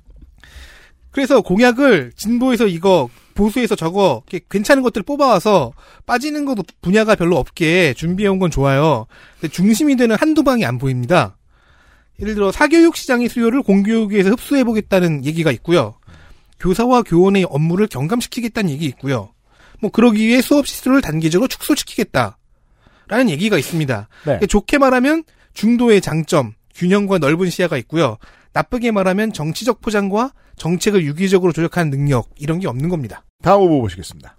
그래서 공약을 진보에서 이거 보수에서 저거 괜찮은 것들 뽑아와서 빠지는 것도 분야가 별로 없게 준비해온 건 좋아요. 근데 중심이 되는 한두 방이 안 보입니다. 예를 들어 사교육 시장의 수요를 공교육에서 흡수해보겠다는 얘기가 있고요. 교사와 교원의 업무를 경감시키겠다는 얘기 있고요. 뭐 그러기 위해 수업 시수를 단계적으로 축소시키겠다. 라는 얘기가 있습니다. 네. 좋게 말하면 중도의 장점, 균형과 넓은 시야가 있고요. 나쁘게 말하면 정치적 포장과 정책을 유기적으로 조력하는 능력 이런 게 없는 겁니다. 다음 후보 보시겠습니다.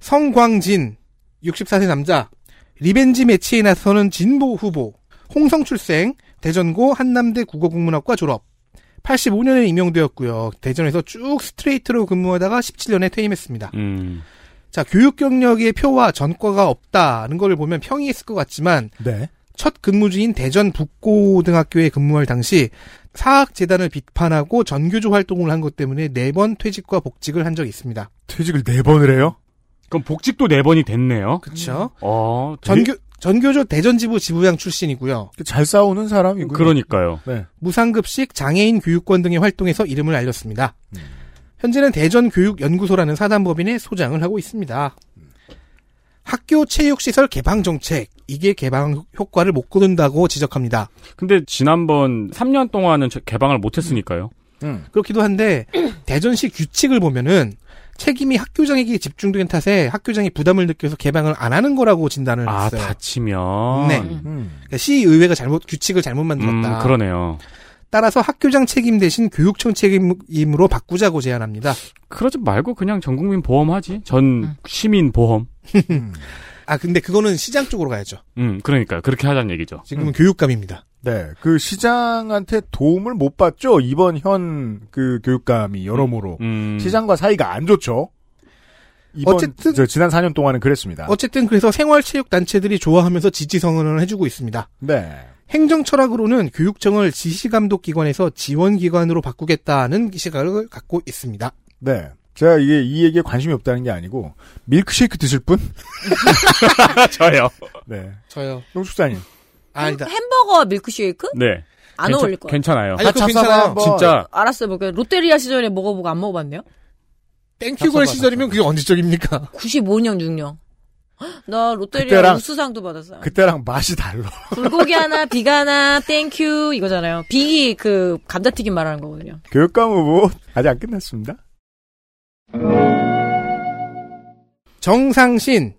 성광진 64세 남자 revenge match에 나서는 진보 후보 홍성 출생 대전고 한남대 국어국문학과 졸업 85년에 임용되었고요. 대전에서 쭉 스트레이트로 근무하다가 17년에 퇴임했습니다. 음. 자, 교육 경력의 표와 전과가 없다는 걸 보면 평이했을 것 같지만 네. 첫 근무지인 대전 북고등학교에 근무할 당시 사학재단을 비판하고 전교조 활동을 한 것 때문에 네 번 퇴직과 복직을 한 적이 있습니다. 퇴직을 네 번을 해요? 그럼 복직도 네 번이 됐네요. 그렇죠. 어, 되게- 전교 전교조 대전지부 지부장 출신이고요. 잘 싸우는 사람이고요. 그러니까요. 네. 무상급식 장애인 교육권 등의 활동에서 이름을 알렸습니다. 현재는 대전교육연구소라는 사단법인의 소장을 하고 있습니다. 학교 체육시설 개방 정책 이게 개방 효과를 못 거둔다고 지적합니다. 근데 지난번 3년 동안은 저- 개방을 못 했으니까요. 음. 그렇기도 한데 대전시 규칙을 보면은 책임이 학교장에게 집중된 탓에 학교장이 부담을 느껴서 개방을 안 하는 거라고 진단을 아, 했어요. 다치면. 네. 음. 그러니까 시의회가 잘못 규칙을 잘못 만들었다. 음, 그러네요. 따라서 학교장 책임 대신 교육청 책임으로 바꾸자고 제안합니다. 그러지 말고 그냥 전 국민 보험하지. 전 시민 보험. 아 근데 그거는 시장 쪽으로 가야죠. 음, 그러니까 그렇게 하자는 얘기죠. 지금은 교육감입니다. 네. 그 시장한테 도움을 못 받죠. 이번 현 그 교육감이 여러모로 음. 시장과 사이가 안 좋죠. 이번 어쨌든- 저 지난 4년 동안은 그랬습니다. 어쨌든 그래서 생활체육 단체들이 좋아하면서 지지 선언을 해주고 있습니다. 네. 행정 철학으로는 교육청을 지시감독기관에서 지원기관으로 바꾸겠다는 시각을 갖고 있습니다. 네. 제가 이게 이 얘기에 관심이 없다는 게 아니고 밀크쉐이크 드실 분? 저요. 네. 저요. 농축사님. 아니다. 햄버거 밀크쉐이크? 네. 안 어울릴 것 같아요. 괜찮아요. 아니, 그거 괜찮아요. 진짜 알았어요. 뭐, 그 롯데리아 시절에 먹어보고 안 먹어봤네요. 땡큐걸 시절이면 그게 언제적입니까? 95년, 6년. 나 롯데리아 우수상도 받았어요. 그때랑 맛이 달라. 불고기 하나, 비가 하나, 땡큐 이거잖아요. 비기 그 감자튀김 말하는 거거든요. 교육감 후보 아직 안 끝났습니다. 정상신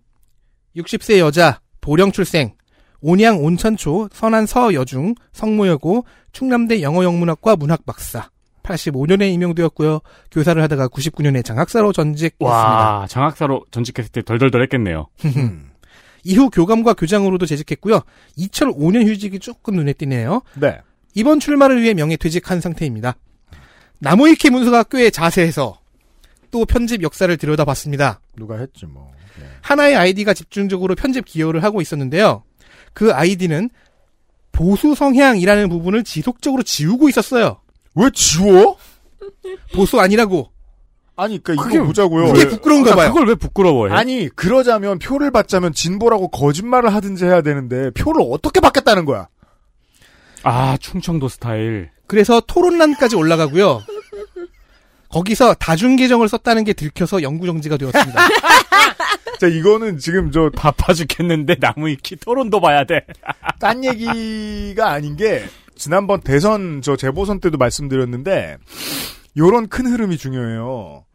60세 여자 보령 출생 온양 온천초 선안 서여중 성모여고 충남대 영어영문학과 문학 박사 85년에 임용되었고요. 교사를 하다가 99년에 장학사로 전직했습니다. 와, 장학사로 전직했을 때 덜덜덜 했겠네요. 이후 교감과 교장으로도 재직했고요. 2005년 휴직이 조금 눈에 띄네요. 네. 이번 출마를 위해 명예퇴직한 상태입니다. 나무위키 문서학교의 자세에서 또 편집 역사를 들여다봤습니다. 누가 했지 뭐. 네. 하나의 아이디가 집중적으로 편집 기여를 하고 있었는데요. 그 아이디는 보수 성향이라는 부분을 지속적으로 지우고 있었어요. 왜 지워? 보수 아니라고. 아니, 그니까 그게 이거 보자고요. 그게 부끄러운가 봐요. 그걸 왜 부끄러워해? 아니, 그러자면 표를 받자면 진보라고 거짓말을 하든지 해야 되는데 표를 어떻게 받겠다는 거야? 아, 충청도 스타일. 그래서 토론란까지 올라가고요. 거기서 다중 계정을 썼다는 게 들켜서 영구 정지가 되었습니다. 자, 이거는 지금 저 바빠 죽겠는데 나무 위키 토론도 봐야 돼. 딴 얘기가 아닌 게 지난번 대선 저 재보선 때도 말씀드렸는데 요런 큰 흐름이 중요해요.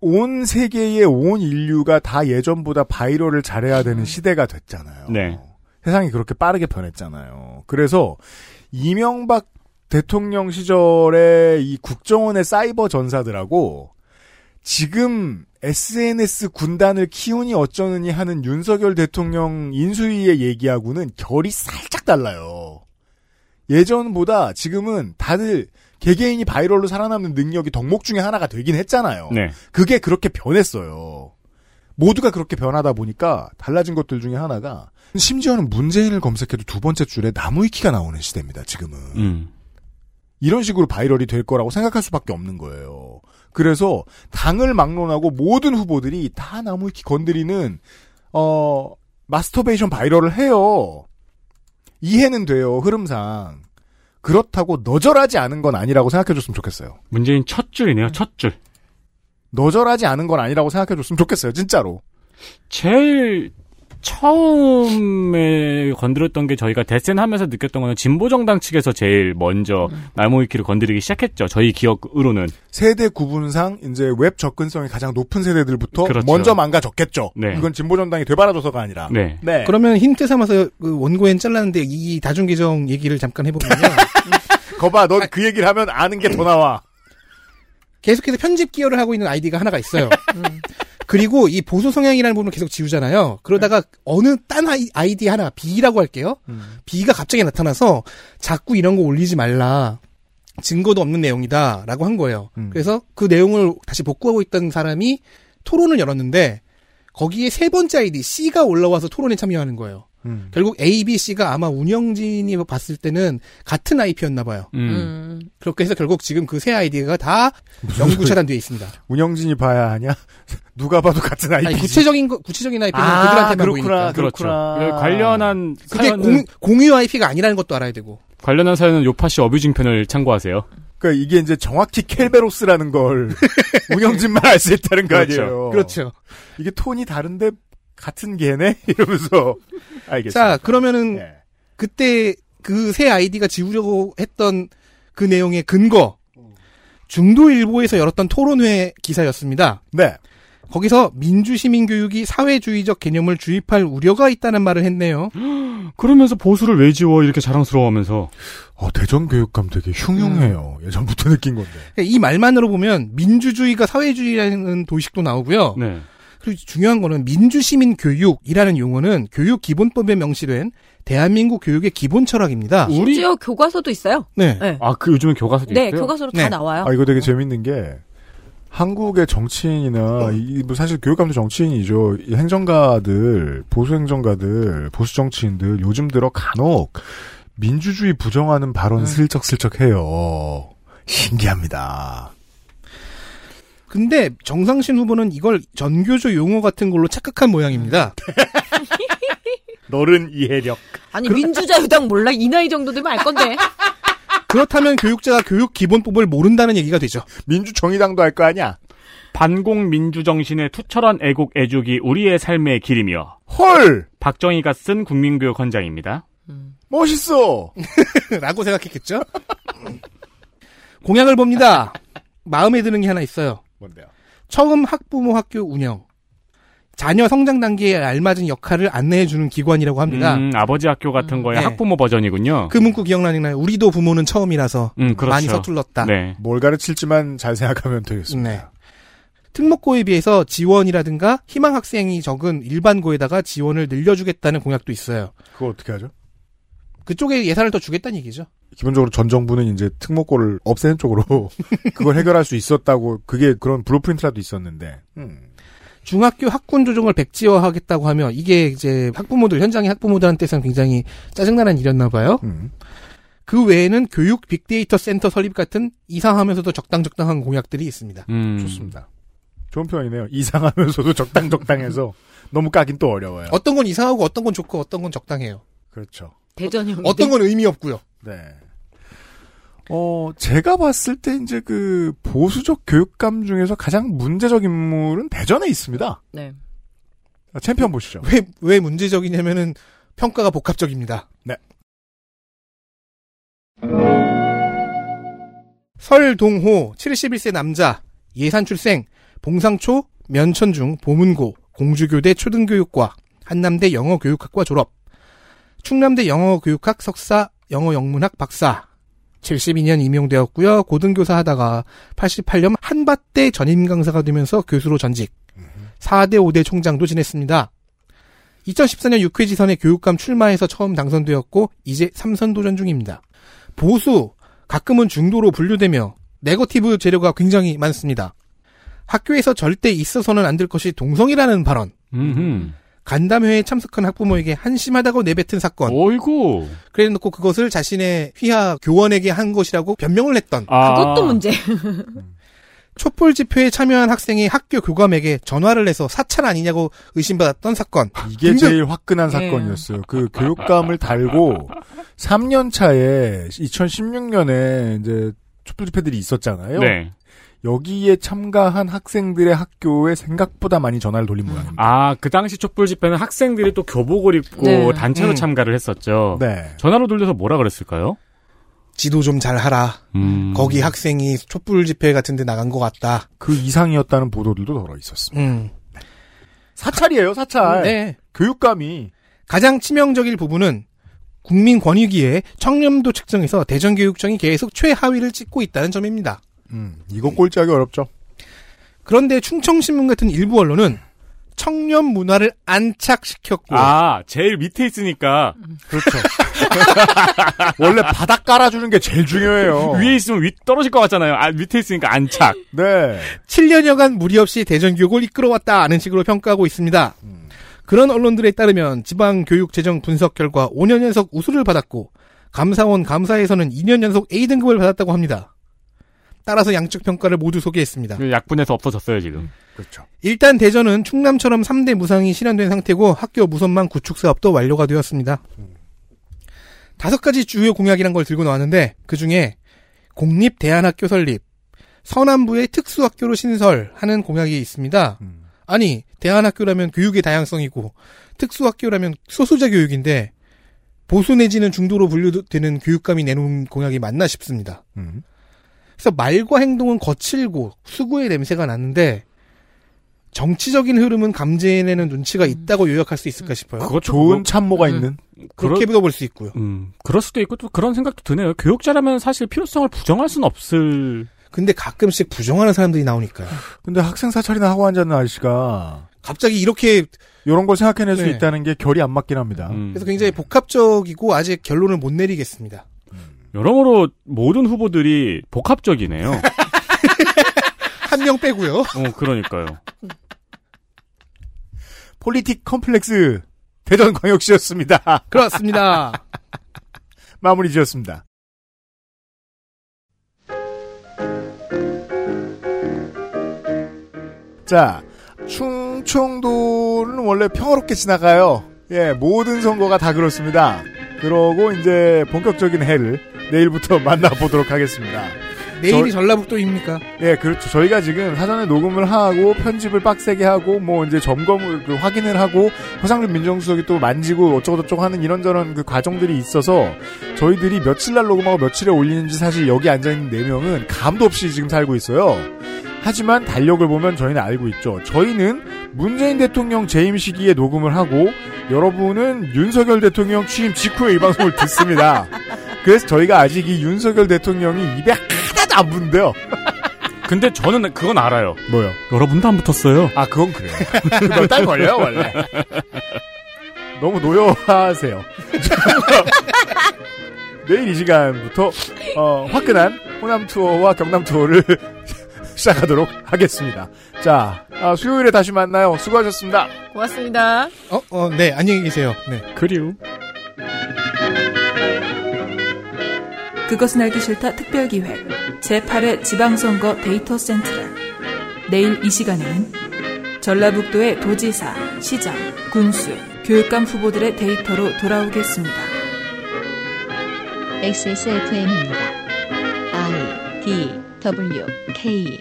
온 세계의 온 인류가 다 예전보다 바이럴을 잘해야 되는 시대가 됐잖아요. 네. 세상이 그렇게 빠르게 변했잖아요. 그래서 이명박 대통령 시절에 이 국정원의 사이버 전사들하고 지금 SNS 군단을 키우니 어쩌느니 하는 윤석열 대통령 인수위의 얘기하고는 결이 살짝 달라요. 예전보다 지금은 다들 개개인이 바이럴로 살아남는 능력이 덕목 중에 하나가 되긴 했잖아요. 네. 그게 그렇게 변했어요. 모두가 그렇게 변하다 보니까 달라진 것들 중에 하나가 심지어는 문재인을 검색해도 두 번째 줄에 나무위키가 나오는 시대입니다. 지금은. 음. 이런 식으로 viral이 될 거라고 생각할 수밖에 없는 거예요. 그래서 당을 막론하고 모든 후보들이 다 나무위키 건드리는 어 마스터베이션 viral을 해요. 이해는 돼요. 흐름상. 그렇다고 너절하지 않은 건 아니라고 생각해줬으면 좋겠어요. 문재인 첫 줄이네요, 첫 줄. 너절하지 않은 건 아니라고 생각해줬으면 좋겠어요. 진짜로. 제일 처음에 건드렸던 게 저희가 대센 하면서 느꼈던 거는 진보정당 측에서 제일 먼저 나무위키를 건드리기 시작했죠. 저희 기억으로는. 세대 구분상 이제 웹 접근성이 가장 높은 세대들부터 그렇죠. 먼저 망가졌겠죠. 네. 이건 진보정당이 되바라줘서가 아니라. 네. 그러면 힌트 삼아서 그 원고엔 잘랐는데 이 다중계정 얘기를 잠깐 해보면요. 거봐, 넌 그 얘기를 하면 아는 게 더 나와. 계속해서 편집 기여를 하고 있는 아이디가 하나가 있어요. 그리고 이 보수 성향이라는 부분을 계속 지우잖아요. 그러다가 어느 딴 아이, 아이디 하나 B라고 할게요. B가 갑자기 나타나서 자꾸 이런 거 올리지 말라. 증거도 없는 내용이다라고 한 거예요. 그래서 그 내용을 다시 복구하고 있던 사람이 토론을 열었는데 거기에 세 번째 아이디 C가 올라와서 토론에 참여하는 거예요. 결국 A, B, C가 아마 운영진이 봤을 때는 같은 IP였나 봐요. 음. 그렇게 해서 결국 지금 그 세 아이디가 다 영구 차단되어 있습니다. 운영진이 봐야 하냐? 누가 봐도 같은 아이디. 아니, 구체적인 거, 구체적인 IP는 아, 그들한테만 그렇구나, 보이니까. 그렇구나. 그렇죠. 관련한 그게 사연은- 공, 공유 IP가 아니라는 것도 알아야 되고. 관련한 사연은 요파시 어뷰징 편을 참고하세요. 그러니까 이게 이제 정확히 켈베로스라는 걸 운영진만 알 수 있다는 거 그렇죠. 아니에요. 그렇죠. 이게 톤이 다른데 같은 개네 이러면서 알겠습니다. 자, 그러면은 예. 그때 그 새 아이디가 지우려고 했던 그 내용의 근거. 중도일보에서 열었던 토론회 기사였습니다. 네. 거기서 민주시민교육이 사회주의적 개념을 주입할 우려가 있다는 말을 했네요. 그러면서 보수를 왜 지워 이렇게 자랑스러워하면서 어, 대전 교육감 되게 흉흉해요. 예전부터 느낀 건데. 이 말만으로 보면 민주주의가 사회주의라는 도식도 나오고요. 네. 그리고 중요한 거는 민주시민 교육이라는 용어는 교육 기본법에 명시된 대한민국 교육의 기본 철학입니다. 심지어 교과서도 있어요. 네. 네. 아, 그 요즘에 교과서도 네, 있어요? 교과서로 다 나와요. 아, 이거 되게 재밌는 게, 한국의 정치인이나, 이, 뭐 사실 교육감도 정치인이죠. 이 행정가들, 보수 행정가들, 보수 정치인들, 요즘 들어 간혹, 민주주의 부정하는 발언 슬쩍슬쩍 해요. 신기합니다. 근데 정상신 후보는 이걸 전교조 용어 같은 걸로 착각한 모양입니다. 너른 이해력. 아니 민주자유당 몰라 이 나이 정도 되면 알 건데. 그렇다면 교육자가 교육 기본법을 모른다는 얘기가 되죠. 민주정의당도 할거 아니야? 반공 민주 정신의 투철한 애국 애죽이 우리의 삶의 길이며 헐! 박정희가 쓴 국민교육 헌장입니다. 멋있어! 라고 생각했겠죠? 공약을 봅니다. 마음에 드는 게 하나 있어요. 뭔데요? 처음 학부모 학교 운영. 자녀 성장 단계에 알맞은 역할을 안내해주는 기관이라고 합니다. 음, 아버지 학교 같은 거의 네. 학부모 버전이군요. 그 문구 기억나나요? 우리도 부모는 처음이라서 음, 그렇죠. 많이 서툴렀다. 네. 뭘 가르칠지만 잘 생각하면 되겠습니다. 네. 특목고에 비해서 지원이라든가 희망 학생이 적은 일반고에다가 지원을 늘려주겠다는 공약도 있어요. 그거 어떻게 하죠? 그쪽에 예산을 더 주겠다는 얘기죠. 기본적으로 전 정부는 이제 특목고를 없애는 쪽으로 그걸 해결할 수 있었다고 그게 그런 blueprint라도 있었는데 음. 중학교 학군 조정을 백지화하겠다고 하면 이게 이제 학부모들 현장의 학부모들한테서는 굉장히 짜증나는 일이었나 봐요. 음. 그 외에는 교육 빅데이터 센터 설립 같은 이상하면서도 적당적당한 공약들이 있습니다. 음. 좋습니다. 좋은 표현이네요. 이상하면서도 적당적당해서 너무 까긴 또 어려워요. 어떤 건 이상하고 어떤 건 좋고 어떤 건 적당해요. 그렇죠. 대전형. 어떤 건 의미 없고요. 네. 어, 제가 봤을 때 이제 그 보수적 교육감 중에서 가장 문제적 인물은 대전에 있습니다. 네. 아, 챔피언 보시죠. 왜, 왜 문제적이냐면은 평가가 복합적입니다. 네. 설동호 71세 남자 예산 출생 봉상초 면천중 보문고 공주교대 초등교육과 한남대 영어교육학과 졸업 충남대 영어교육학 석사 영어영문학 박사 72년 임용되었고요. 고등교사 하다가 88년 한밭대 전임 강사가 되면서 교수로 전직 4대 5대 총장도 지냈습니다. 2014년 육회 지선에 교육감 출마해서 처음 당선되었고 이제 3선 도전 중입니다. 보수, 가끔은 중도로 분류되며 네거티브 재료가 굉장히 많습니다. 학교에서 절대 있어서는 안 될 것이 동성이라는 발언. 음흠. 간담회에 참석한 학부모에게 한심하다고 내뱉은 사건. 어이구. 그래 놓고 그것을 자신의 휘하 교원에게 한 것이라고 변명을 했던. 아. 그것도 문제. 촛불 집회에 참여한 학생이 학교 교감에게 전화를 해서 사찰 아니냐고 의심받았던 사건. 이게 등등. 제일 화끈한 네. 사건이었어요. 그 교육감을 달고 3년 차에 2016년에 이제 촛불 집회들이 있었잖아요. 네. 여기에 참가한 학생들의 학교에 생각보다 많이 전화를 돌린 모양입니다. 아, 그 당시 촛불 집회는 학생들이 또 교복을 입고 네. 단체로 음. 참가를 했었죠. 네. 전화로 돌려서 뭐라 그랬을까요? 지도 좀 잘 하라. 음. 거기 학생이 촛불 집회 같은 데 나간 것 같다. 그 이상이었다는 보도들도 덜어 있었습니다. 음. 사찰이에요, 사찰. 네. 교육감이 가장 치명적일 부분은 국민권익위에 청렴도 측정에서 대전교육청이 계속 최하위를 찍고 있다는 점입니다. 음, 이거 꼴찌하기 어렵죠. 그런데 충청신문 같은 일부 언론은 청렴 문화를 안착시켰고 아, 제일 밑에 있으니까 그렇죠. 원래 바닥 깔아주는 게 제일 중요해요. 위에 있으면 위 떨어질 것 같잖아요. 아, 밑에 있으니까 안착. 네. 7년여간 무리 없이 대전교육을 이끌어왔다는 식으로 평가하고 있습니다. 그런 언론들에 따르면 지방교육재정 분석 결과 5년 연속 우수를 받았고 감사원 감사에서는 2년 연속 A등급을 받았다고 합니다. 따라서 양측 평가를 모두 소개했습니다. 그 약분해서 없어졌어요, 지금. 그렇죠. 일단 대전은 충남처럼 3대 무상이 실현된 상태고 학교 무선망 구축 사업도 완료가 되었습니다. 다섯 가지 주요 공약이란 걸 들고 나왔는데 그 중에 공립 대안학교 설립, 서남부의 특수학교로 신설하는 공약이 있습니다. 음. 아니 대안학교라면 교육의 다양성이고 특수학교라면 소수자 교육인데 보수 내지는 중도로 분류되는 교육감이 내놓은 공약이 맞나 싶습니다. 음. 그래서 말과 행동은 거칠고 수구의 냄새가 나는데 정치적인 흐름은 감지해내는 눈치가 있다고 요약할 수 있을까 싶어요. 그것도 좋은 뭐- 참모가 음. 있는. 그렇게 볼수 있고요. 음, 그럴 수도 있고 또 그런 생각도 드네요. 교육자라면 사실 필요성을 부정할 수는 없을. 근데 가끔씩 부정하는 사람들이 나오니까요. 근데 학생 사찰이나 하고 앉았는 아저씨가 갑자기 이렇게 이런 걸 생각해낼 수 네. 있다는 게 결이 안 맞긴 합니다. 음. 그래서 굉장히 복합적이고 아직 결론을 못 내리겠습니다. 여러모로 모든 후보들이 복합적이네요. 한 명 빼고요. 어, 그러니까요. 폴리틱 컴플렉스 대전광역시였습니다. 그렇습니다. 마무리 지었습니다. 자, 충청도는 원래 평화롭게 지나가요. 예, 모든 선거가 다 그렇습니다. 그러고 이제 본격적인 해를 내일부터 만나보도록 하겠습니다. 내일이 저- 전라북도입니까? 예, 그렇죠. 저희가 지금 사전에 녹음을 하고 편집을 빡세게 하고 뭐 이제 점검을 그 확인을 하고 허상준 민정수석이 또 만지고 어쩌고저쩌고 하는 이런저런 그 과정들이 있어서 저희들이 며칠 날 녹음하고 며칠에 올리는지 사실 여기 앉아 있는 네 명은 감도 없이 지금 살고 있어요. 하지만 달력을 보면 저희는 알고 있죠. 저희는 문재인 대통령 재임 시기에 녹음을 하고 여러분은 윤석열 대통령 취임 직후에 이 방송을 듣습니다. 그래서 저희가 아직 이 윤석열 대통령이 입에 하나도 안 붙는데요. 근데 저는 그건 알아요. 뭐요? 여러분도 안 붙었어요. 아, 그건 그래요. 몇 달 걸려요, 원래. 너무 노여하세요. 내일 이 시간부터, 어, 화끈한 호남 투어와 경남 투어를 시작하도록 하겠습니다. 자, 아, 수요일에 다시 만나요. 수고하셨습니다. 고맙습니다. 어, 어, 네, 안녕히 계세요. 네. 그리우. 그것은 알기 싫다 특별기획 제8회 지방선거 데이터 센트럴 내일 이 시간에는 전라북도의 도지사, 시장, 군수, 교육감 후보들의 데이터로 돌아오겠습니다. XSFM입니다. I D WK